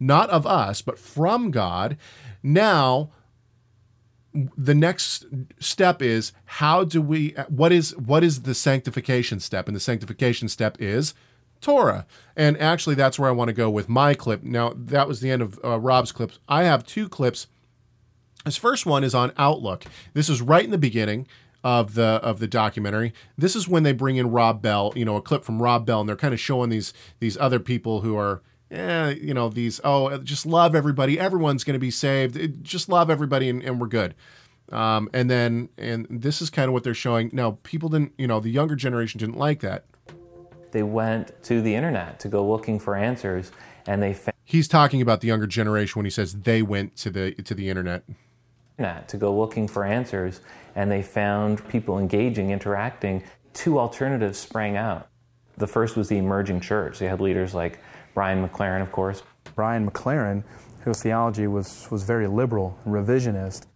not of us, but from God. Now, the next step is how do we what is what is the sanctification step and the sanctification step is Torah. And actually, that's where I want to go with my clip. Now, that was the end of uh, Rob's clips. I have two clips. This first one is on Outlook. This is right in the beginning of the of the documentary. This is when they bring in Rob Bell, you know, a clip from Rob Bell, and they're kind of showing these these other people who are, eh, you know, these oh, just love everybody. Everyone's going to be saved. Just love everybody, and, and we're good. Um, and then and this is kind of what they're showing. Now, people didn't, you know, the younger generation didn't like that. They went to the internet to go looking for answers, and they found He's talking about the younger generation when he says they went to the to the internet. internet to go looking for answers, and they found people engaging, interacting. Two alternatives sprang out. The first was the emerging church. They had leaders like Brian McLaren, of course. Brian McLaren, whose theology was, was very liberal, revisionist.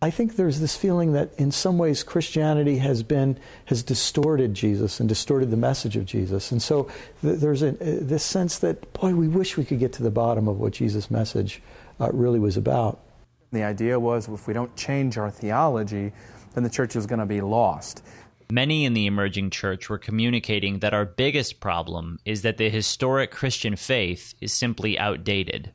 I think there's this feeling that in some ways Christianity has been has distorted Jesus and distorted the message of Jesus, and so th- there's a, uh, this sense that boy, we wish we could get to the bottom of what Jesus' message uh, really was about. The idea was if we don't change our theology, then the church is going to be lost. Many in the emerging church were communicating that our biggest problem is that the historic Christian faith is simply outdated.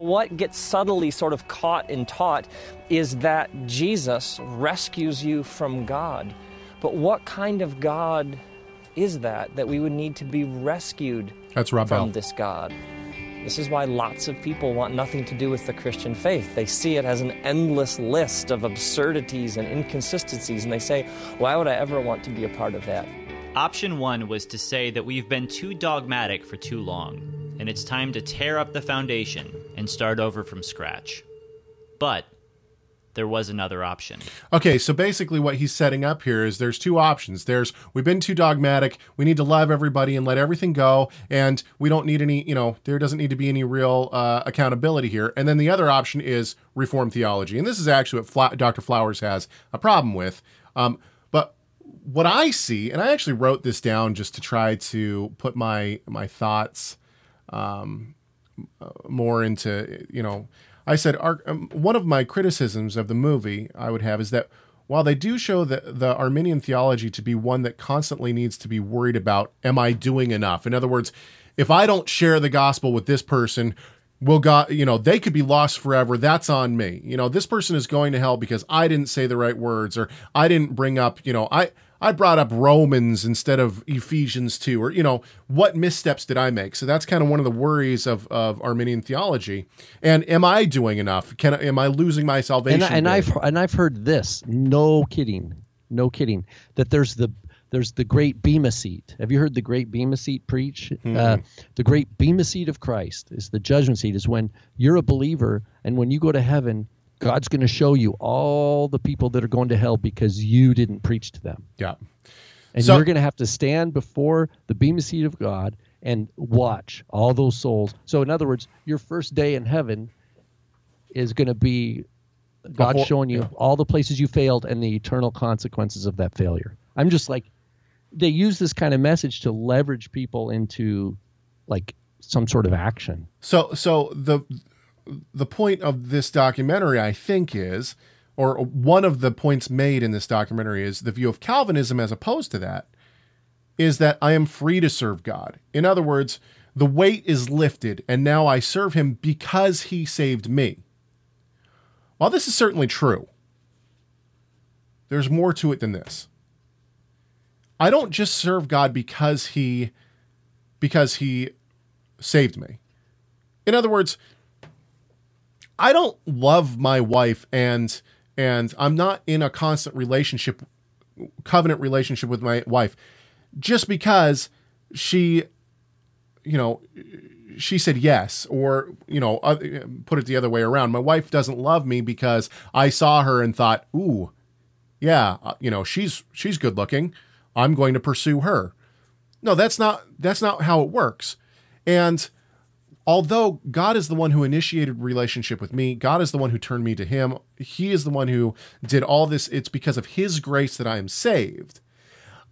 What gets subtly sort of caught and taught is that Jesus rescues you from God. But what kind of God is that that we would need to be rescued That's Rob from Bell. this God. This is why lots of people want nothing to do with the Christian faith. They see it as an endless list of absurdities and inconsistencies, and they say, Why would I ever want to be a part of that? Option one was to say that we've been too dogmatic for too long, and it's time to tear up the foundation and start over from scratch. But there was another option. Okay, so basically what he's setting up here is there's two options. There's we've been too dogmatic. We need to love everybody and let everything go, and we don't need any. You know, there doesn't need to be any real uh, accountability here. And then the other option is reform theology, and this is actually what Fla- Dr. Flowers has a problem with. Um, but what I see, and I actually wrote this down just to try to put my my thoughts um, more into you know i said our, um, one of my criticisms of the movie i would have is that while they do show the, the arminian theology to be one that constantly needs to be worried about am i doing enough? In other words if i don't share the gospel with this person will god you know they could be lost forever. That's on me. You know this person is going to hell because i didn't say the right words or i didn't bring up you know i I brought up Romans instead of Ephesians 2, or, you know, what missteps did I make? So that's kind of one of the worries of, of Arminian theology. And am I doing enough? Can Am I losing my salvation? And, and? I've and I've heard this. No kidding. No kidding. That there's the there's the great bema seat. Have you heard the great bema seat preach? Uh, Mhm. the great bema seat of Christ is the judgment seat. Is when you're a believer and when you go to heaven, God's going to show you all the people that are going to hell because you didn't preach to them. Yeah. And So- you're going to have to stand before the bema seat of God and watch all those souls. So, in other words, your first day in heaven is going to be God whole- showing you yeah. all the places you failed and the eternal consequences of that failure. I'm just like, they use this kind of message to leverage people into like some sort of action. So so the the point of this documentary, I think, is, or one of the points made in this documentary is the view of Calvinism as opposed to that, is that I am free to serve God. In other words, the weight is lifted, and now I serve Him because He saved me. While this is certainly true, there's more to it than this. I don't just serve God because He because He saved me. In other words, I don't love my wife and and I'm not in a constant relationship covenant relationship with my wife just because she you know she said yes or you know put it the other way around. My wife doesn't love me because I saw her and thought ooh yeah uh, you know she's she's good looking. I'm going to pursue her. No that's not that's not how it works. And although God is the one who initiated relationship with me, God is the one who turned me to him. He is the one who did all this. It's because of his grace that I am saved.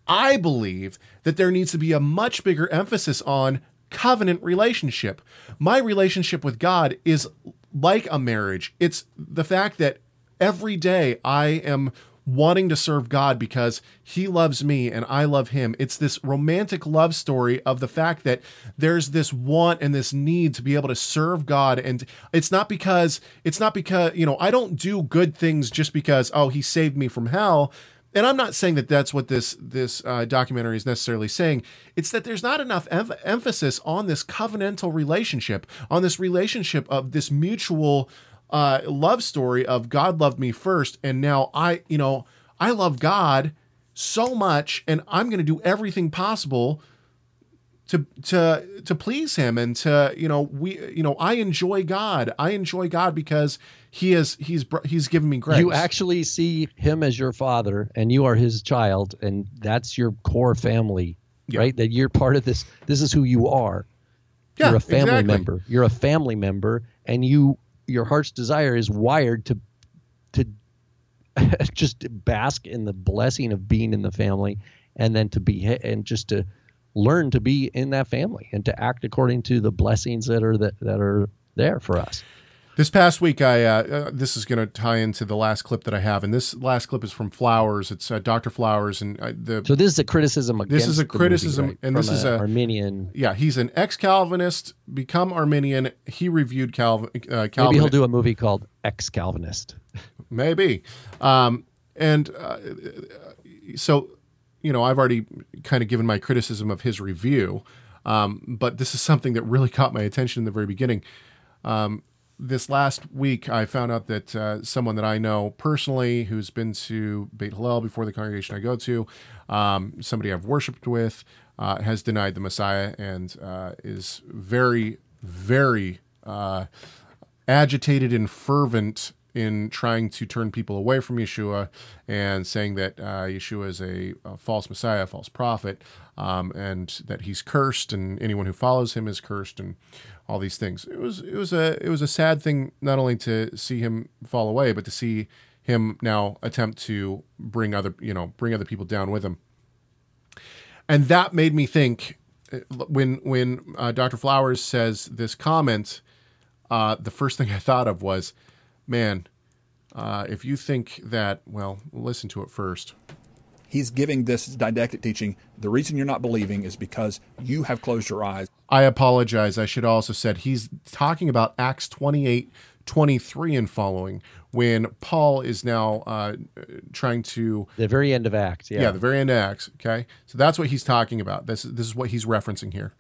I believe that there needs to be a much bigger emphasis on covenant relationship. My relationship with God is like a marriage. It's the fact that every day I am wanting to serve God because he loves me and I love him. It's this romantic love story of the fact that there's this want and this need to be able to serve God and it's not because it's not because, you know, I don't do good things just because oh, he saved me from hell. And I'm not saying that that's what this this uh, documentary is necessarily saying. It's that there's not enough em- emphasis on this covenantal relationship, on this relationship of this mutual uh, love story of God loved me first, and now I, you know, I love God so much, and I'm going to do everything possible to to to please Him, and to you know we you know I enjoy God. I enjoy God because He is He's He's given me grace. You actually see him as your father and you are his child and that's your core family, right? That you're part of this this is who you are. Yeah, you're a family exactly. member. You're a family member and you your heart's desire is wired to to just bask in the blessing of being in the family and then to be and just to learn to be in that family and to act according to the blessings that are that, that are there for us. This past week, I uh, uh, this is going to tie into the last clip that I have, and this last clip is from Flowers. It's uh, Dr. Flowers, and uh, the So this is a criticism this is a the movie, criticism, right? and From this is a a Arminian. Yeah, he's an ex-Calvinist, become Arminian. He reviewed Calvin. Uh, Calvin. Maybe he'll do a movie called Ex Calvinist. Maybe. Um, and uh, so you know, I've already kind of given my criticism of his review, um, but this is something that really caught my attention in the very beginning. Um, this last week, I found out that uh, someone that I know personally, who's been to Beit Hillel before the congregation I go to, um, somebody I've worshipped with, uh, has denied the Messiah and uh, is very, very uh, agitated and fervent in trying to turn people away from Yeshua and saying that uh, Yeshua is a, a, false Messiah, a false prophet, um, and that he's cursed, and anyone who follows him is cursed, and all these things. It was it was a it was a sad thing not only to see him fall away, but to see him now attempt to bring other you know bring other people down with him. And that made me think uh, when when uh, Dr. Flowers says this comment, uh, the first thing I thought of was, man, uh, if you think that, well, listen to it first. He's giving this didactic teaching. The reason you're not believing is because you have closed your eyes. I apologize. I should also said he's talking about Acts 28, 23 and following when Paul is now uh, trying to the very end of Acts. Yeah. yeah, the very end of Acts. Okay, so that's what he's talking about. This this is what he's referencing here.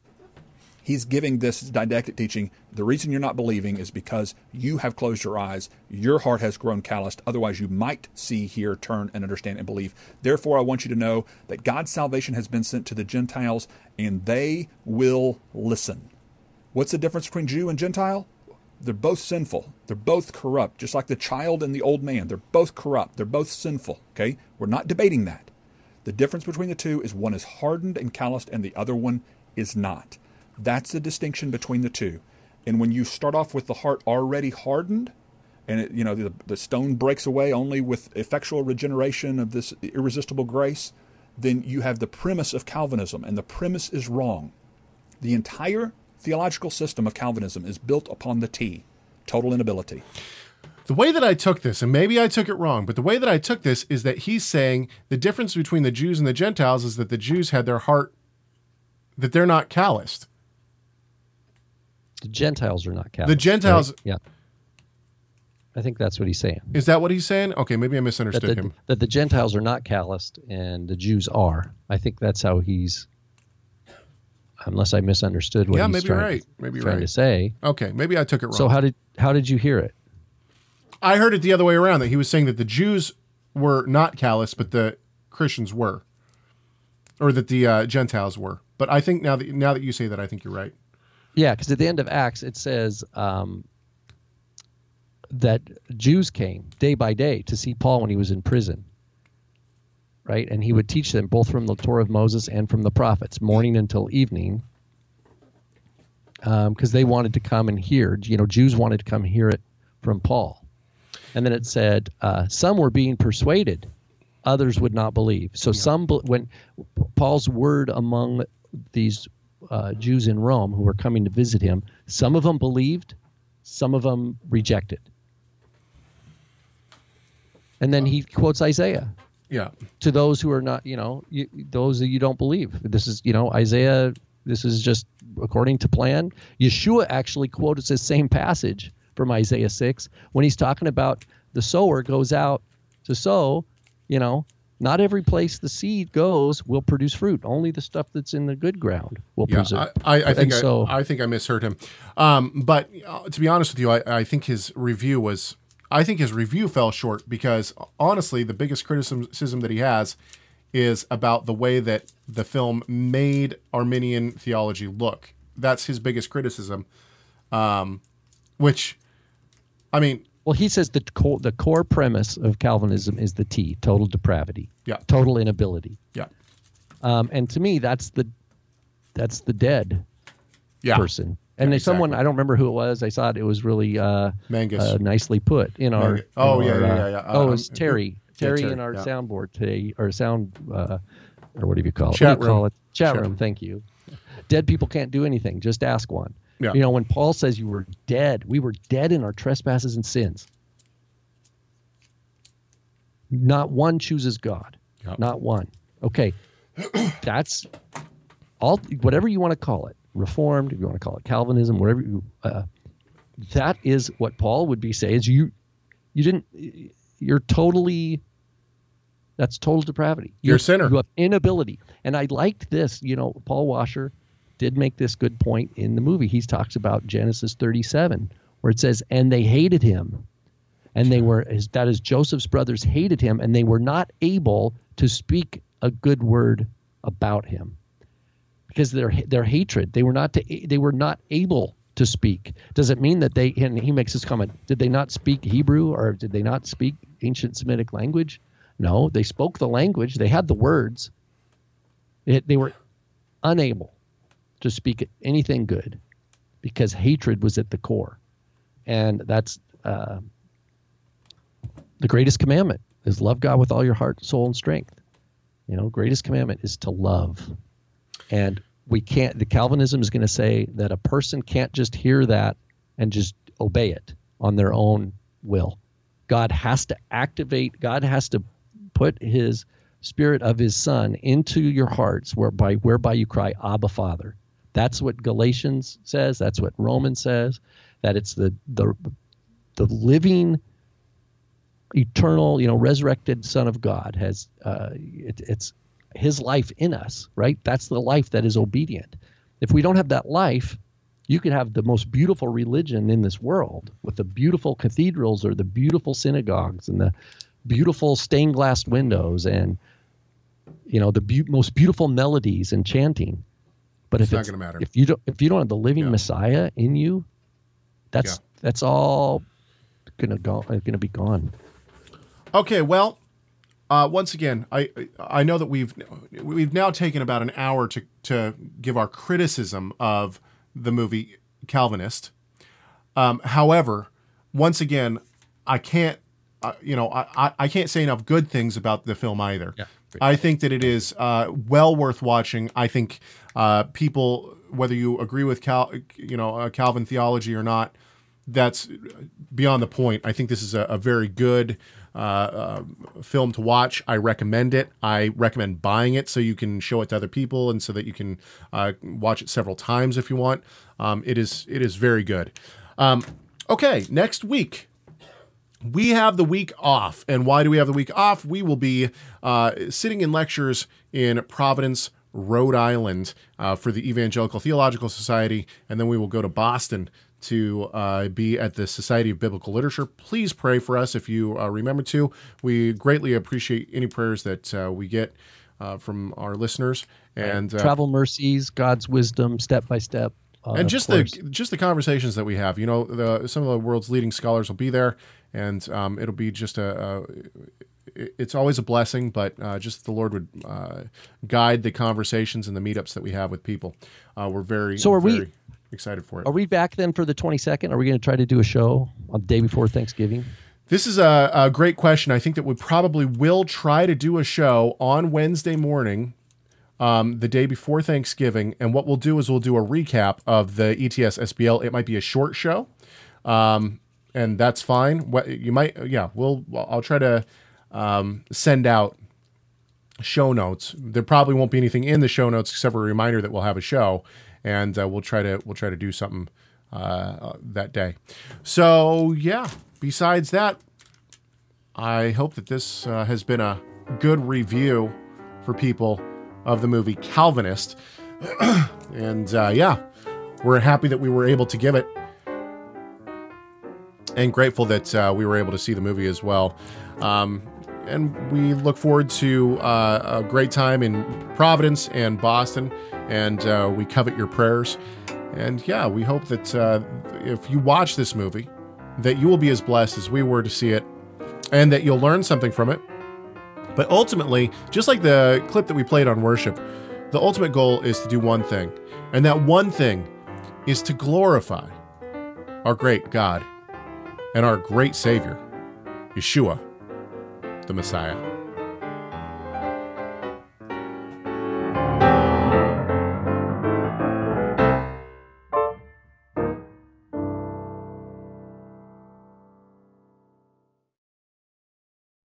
He's giving this didactic teaching. The reason you're not believing is because you have closed your eyes. Your heart has grown calloused. Otherwise, you might see, hear, turn, and understand and believe. Therefore, I want you to know that God's salvation has been sent to the Gentiles, and they will listen. What's the difference between Jew and Gentile? They're both sinful. They're both corrupt, just like the child and the old man. They're both corrupt. They're both sinful. Okay? We're not debating that. The difference between the two is one is hardened and calloused, and the other one is not. That's the distinction between the two. And when you start off with the heart already hardened, and it, you know the, the stone breaks away only with effectual regeneration of this irresistible grace, then you have the premise of Calvinism, and the premise is wrong. The entire theological system of Calvinism is built upon the T, total inability. The way that I took this, and maybe I took it wrong, but the way that I took this is that he's saying the difference between the Jews and the Gentiles is that the Jews had their heart, that they're not calloused. The Gentiles are not Catholic. The Gentiles, right? yeah. I think that's what he's saying. Is that what he's saying? Okay, maybe I misunderstood that the, him. That the Gentiles are not calloused and the Jews are. I think that's how he's. Unless I misunderstood what yeah, he's maybe trying, right. maybe trying right. to say. Okay, maybe I took it wrong. So how did how did you hear it? I heard it the other way around. That he was saying that the Jews were not callous, but the Christians were, or that the uh, Gentiles were. But I think now that now that you say that, I think you're right. Yeah, because at the end of Acts it says um, that Jews came day by day to see Paul when he was in prison. Right, and he would teach them both from the Torah of Moses and from the prophets, morning until evening, because um, they wanted to come and hear. You know, Jews wanted to come hear it from Paul. And then it said uh, some were being persuaded, others would not believe. So yeah. some when Paul's word among these uh, Jews in Rome who were coming to visit him. Some of them believed, some of them rejected. And then he quotes Isaiah. Yeah. To those who are not, you know, you, those that you don't believe. This is, you know, Isaiah. This is just according to plan. Yeshua actually quotes this same passage from Isaiah six when he's talking about the sower goes out to sow. You know, not every place the seed goes will produce fruit. Only the stuff that's in the good ground will yeah, preserve. I, I, I think I, so, I, think I misheard him. Um, but uh, to be honest with you, I, I think his review was. I think his review fell short because honestly, the biggest criticism that he has is about the way that the film made Arminian theology look. That's his biggest criticism. Um, which, I mean, well, he says the core the core premise of Calvinism is the T, total depravity. Yeah. Total inability. Yeah. Um, and to me, that's the that's the dead yeah. person. And yeah, exactly. someone I don't remember who it was. I saw it It was really uh, Mangus. Uh, nicely put in our. Mangus. Oh in yeah, our, yeah, uh, yeah, yeah. oh, um, it's Terry. Terry, Terry in our soundboard today, or sound, uh, or what do you call it? Chat what do you call room. it? Chat, Chat room. Thank you. Dead people can't do anything. Just ask one. Yeah. You know, when Paul says you were dead, we were dead in our trespasses and sins. Not one chooses God. Yep. Not one. Okay. That's all, whatever you want to call it, Reformed, if you want to call it Calvinism, whatever you, uh, that is what Paul would be saying is you, you didn't, you're totally That's total depravity. You're a sinner. You have inability. And I liked this. You know, Paul Washer did make this good point in the movie. He talks about Genesis 37, where it says, "And they hated him." And they were that is Joseph's brothers hated him, and they were not able to speak a good word about him because their their hatred. They were not to, they were not able to speak. Does it mean that they? And he makes this comment: Did they not speak Hebrew or did they not speak ancient Semitic language? No, they spoke the language. They had the words. It, they were unable to speak anything good because hatred was at the core, and that's uh, the greatest commandment is love God with all your heart, soul, and strength. You know, greatest commandment is to love. And we can't, the Calvinism is going to say that a person can't just hear that and just obey it on their own will. God has to activate, God has to put his spirit of his son into your hearts whereby whereby you cry abba father that's what galatians says that's what romans says that it's the the the living eternal, you know, resurrected Son of God has uh, it, it's His life in us, right? That's the life that is obedient. If we don't have that life, you could have the most beautiful religion in this world with the beautiful cathedrals or the beautiful synagogues and the beautiful stained glass windows and you know the be- most beautiful melodies and chanting. But It's if not gonna matter. if you don't if you don't have the living Messiah in you, that's that's all gonna go gonna be gone. Okay, well, uh, once again, I I know that we've we've now taken about an hour to to give our criticism of the movie Calvinist. Um, however, once again, I can't uh, you know I, I I can't say enough good things about the film either. Yeah, I think that it is uh, well worth watching. I think uh, people, whether you agree with Cal, you know, uh, Calvin theology or not, that's beyond the point. I think this is a, a very good uh, uh, film to watch. I recommend it. I recommend buying it so you can show it to other people and so that you can uh, watch it several times if you want. Um, it is it is very good. Um, okay, next week we have the week off. And why do we have the week off? We will be uh, sitting in lectures in Providence, Rhode Island uh, for the Evangelical Theological Society, and then we will go to Boston to uh, be at the Society of Biblical Literature. Please pray for us if you uh, remember to. We greatly appreciate any prayers that uh, we get uh, from our listeners. And uh, travel mercies, God's wisdom, step by step. uh, and just the just the conversations that we have. You know, the, some of the world's leading scholars will be there, and um, it'll be just a, a, it's always a blessing, but uh, just the Lord would uh, guide the conversations and the meetups that we have with people. Uh, we're very So are we- excited for it. Are we back then for the 22nd? Are we going to try to do a show on the day before Thanksgiving? This is a, a great question. I think that we probably will try to do a show on Wednesday morning, um, the day before Thanksgiving. And what we'll do is we'll do a recap of the ETS SBL. It might be a short show, um, and that's fine. What you might, yeah, we'll. I'll try to um, send out show notes. There probably won't be anything in the show notes except for a reminder that we'll have a show, and uh, we'll try to we'll try to do something uh, that day. So yeah. Besides that, I hope that this uh, has been a good review for people of the movie Calvinist, and uh, yeah, we're happy that we were able to give it. And grateful that uh, we were able to see the movie as well. Um, and we look forward to uh, a great time in Providence and Boston. And uh, we covet your prayers. And yeah, we hope that uh, if you watch this movie, that you will be as blessed as we were to see it, and that you'll learn something from it. But ultimately, just like the clip that we played on worship, the ultimate goal is to do one thing. And that one thing is to glorify our great God and our great Savior, Yeshua, the Messiah.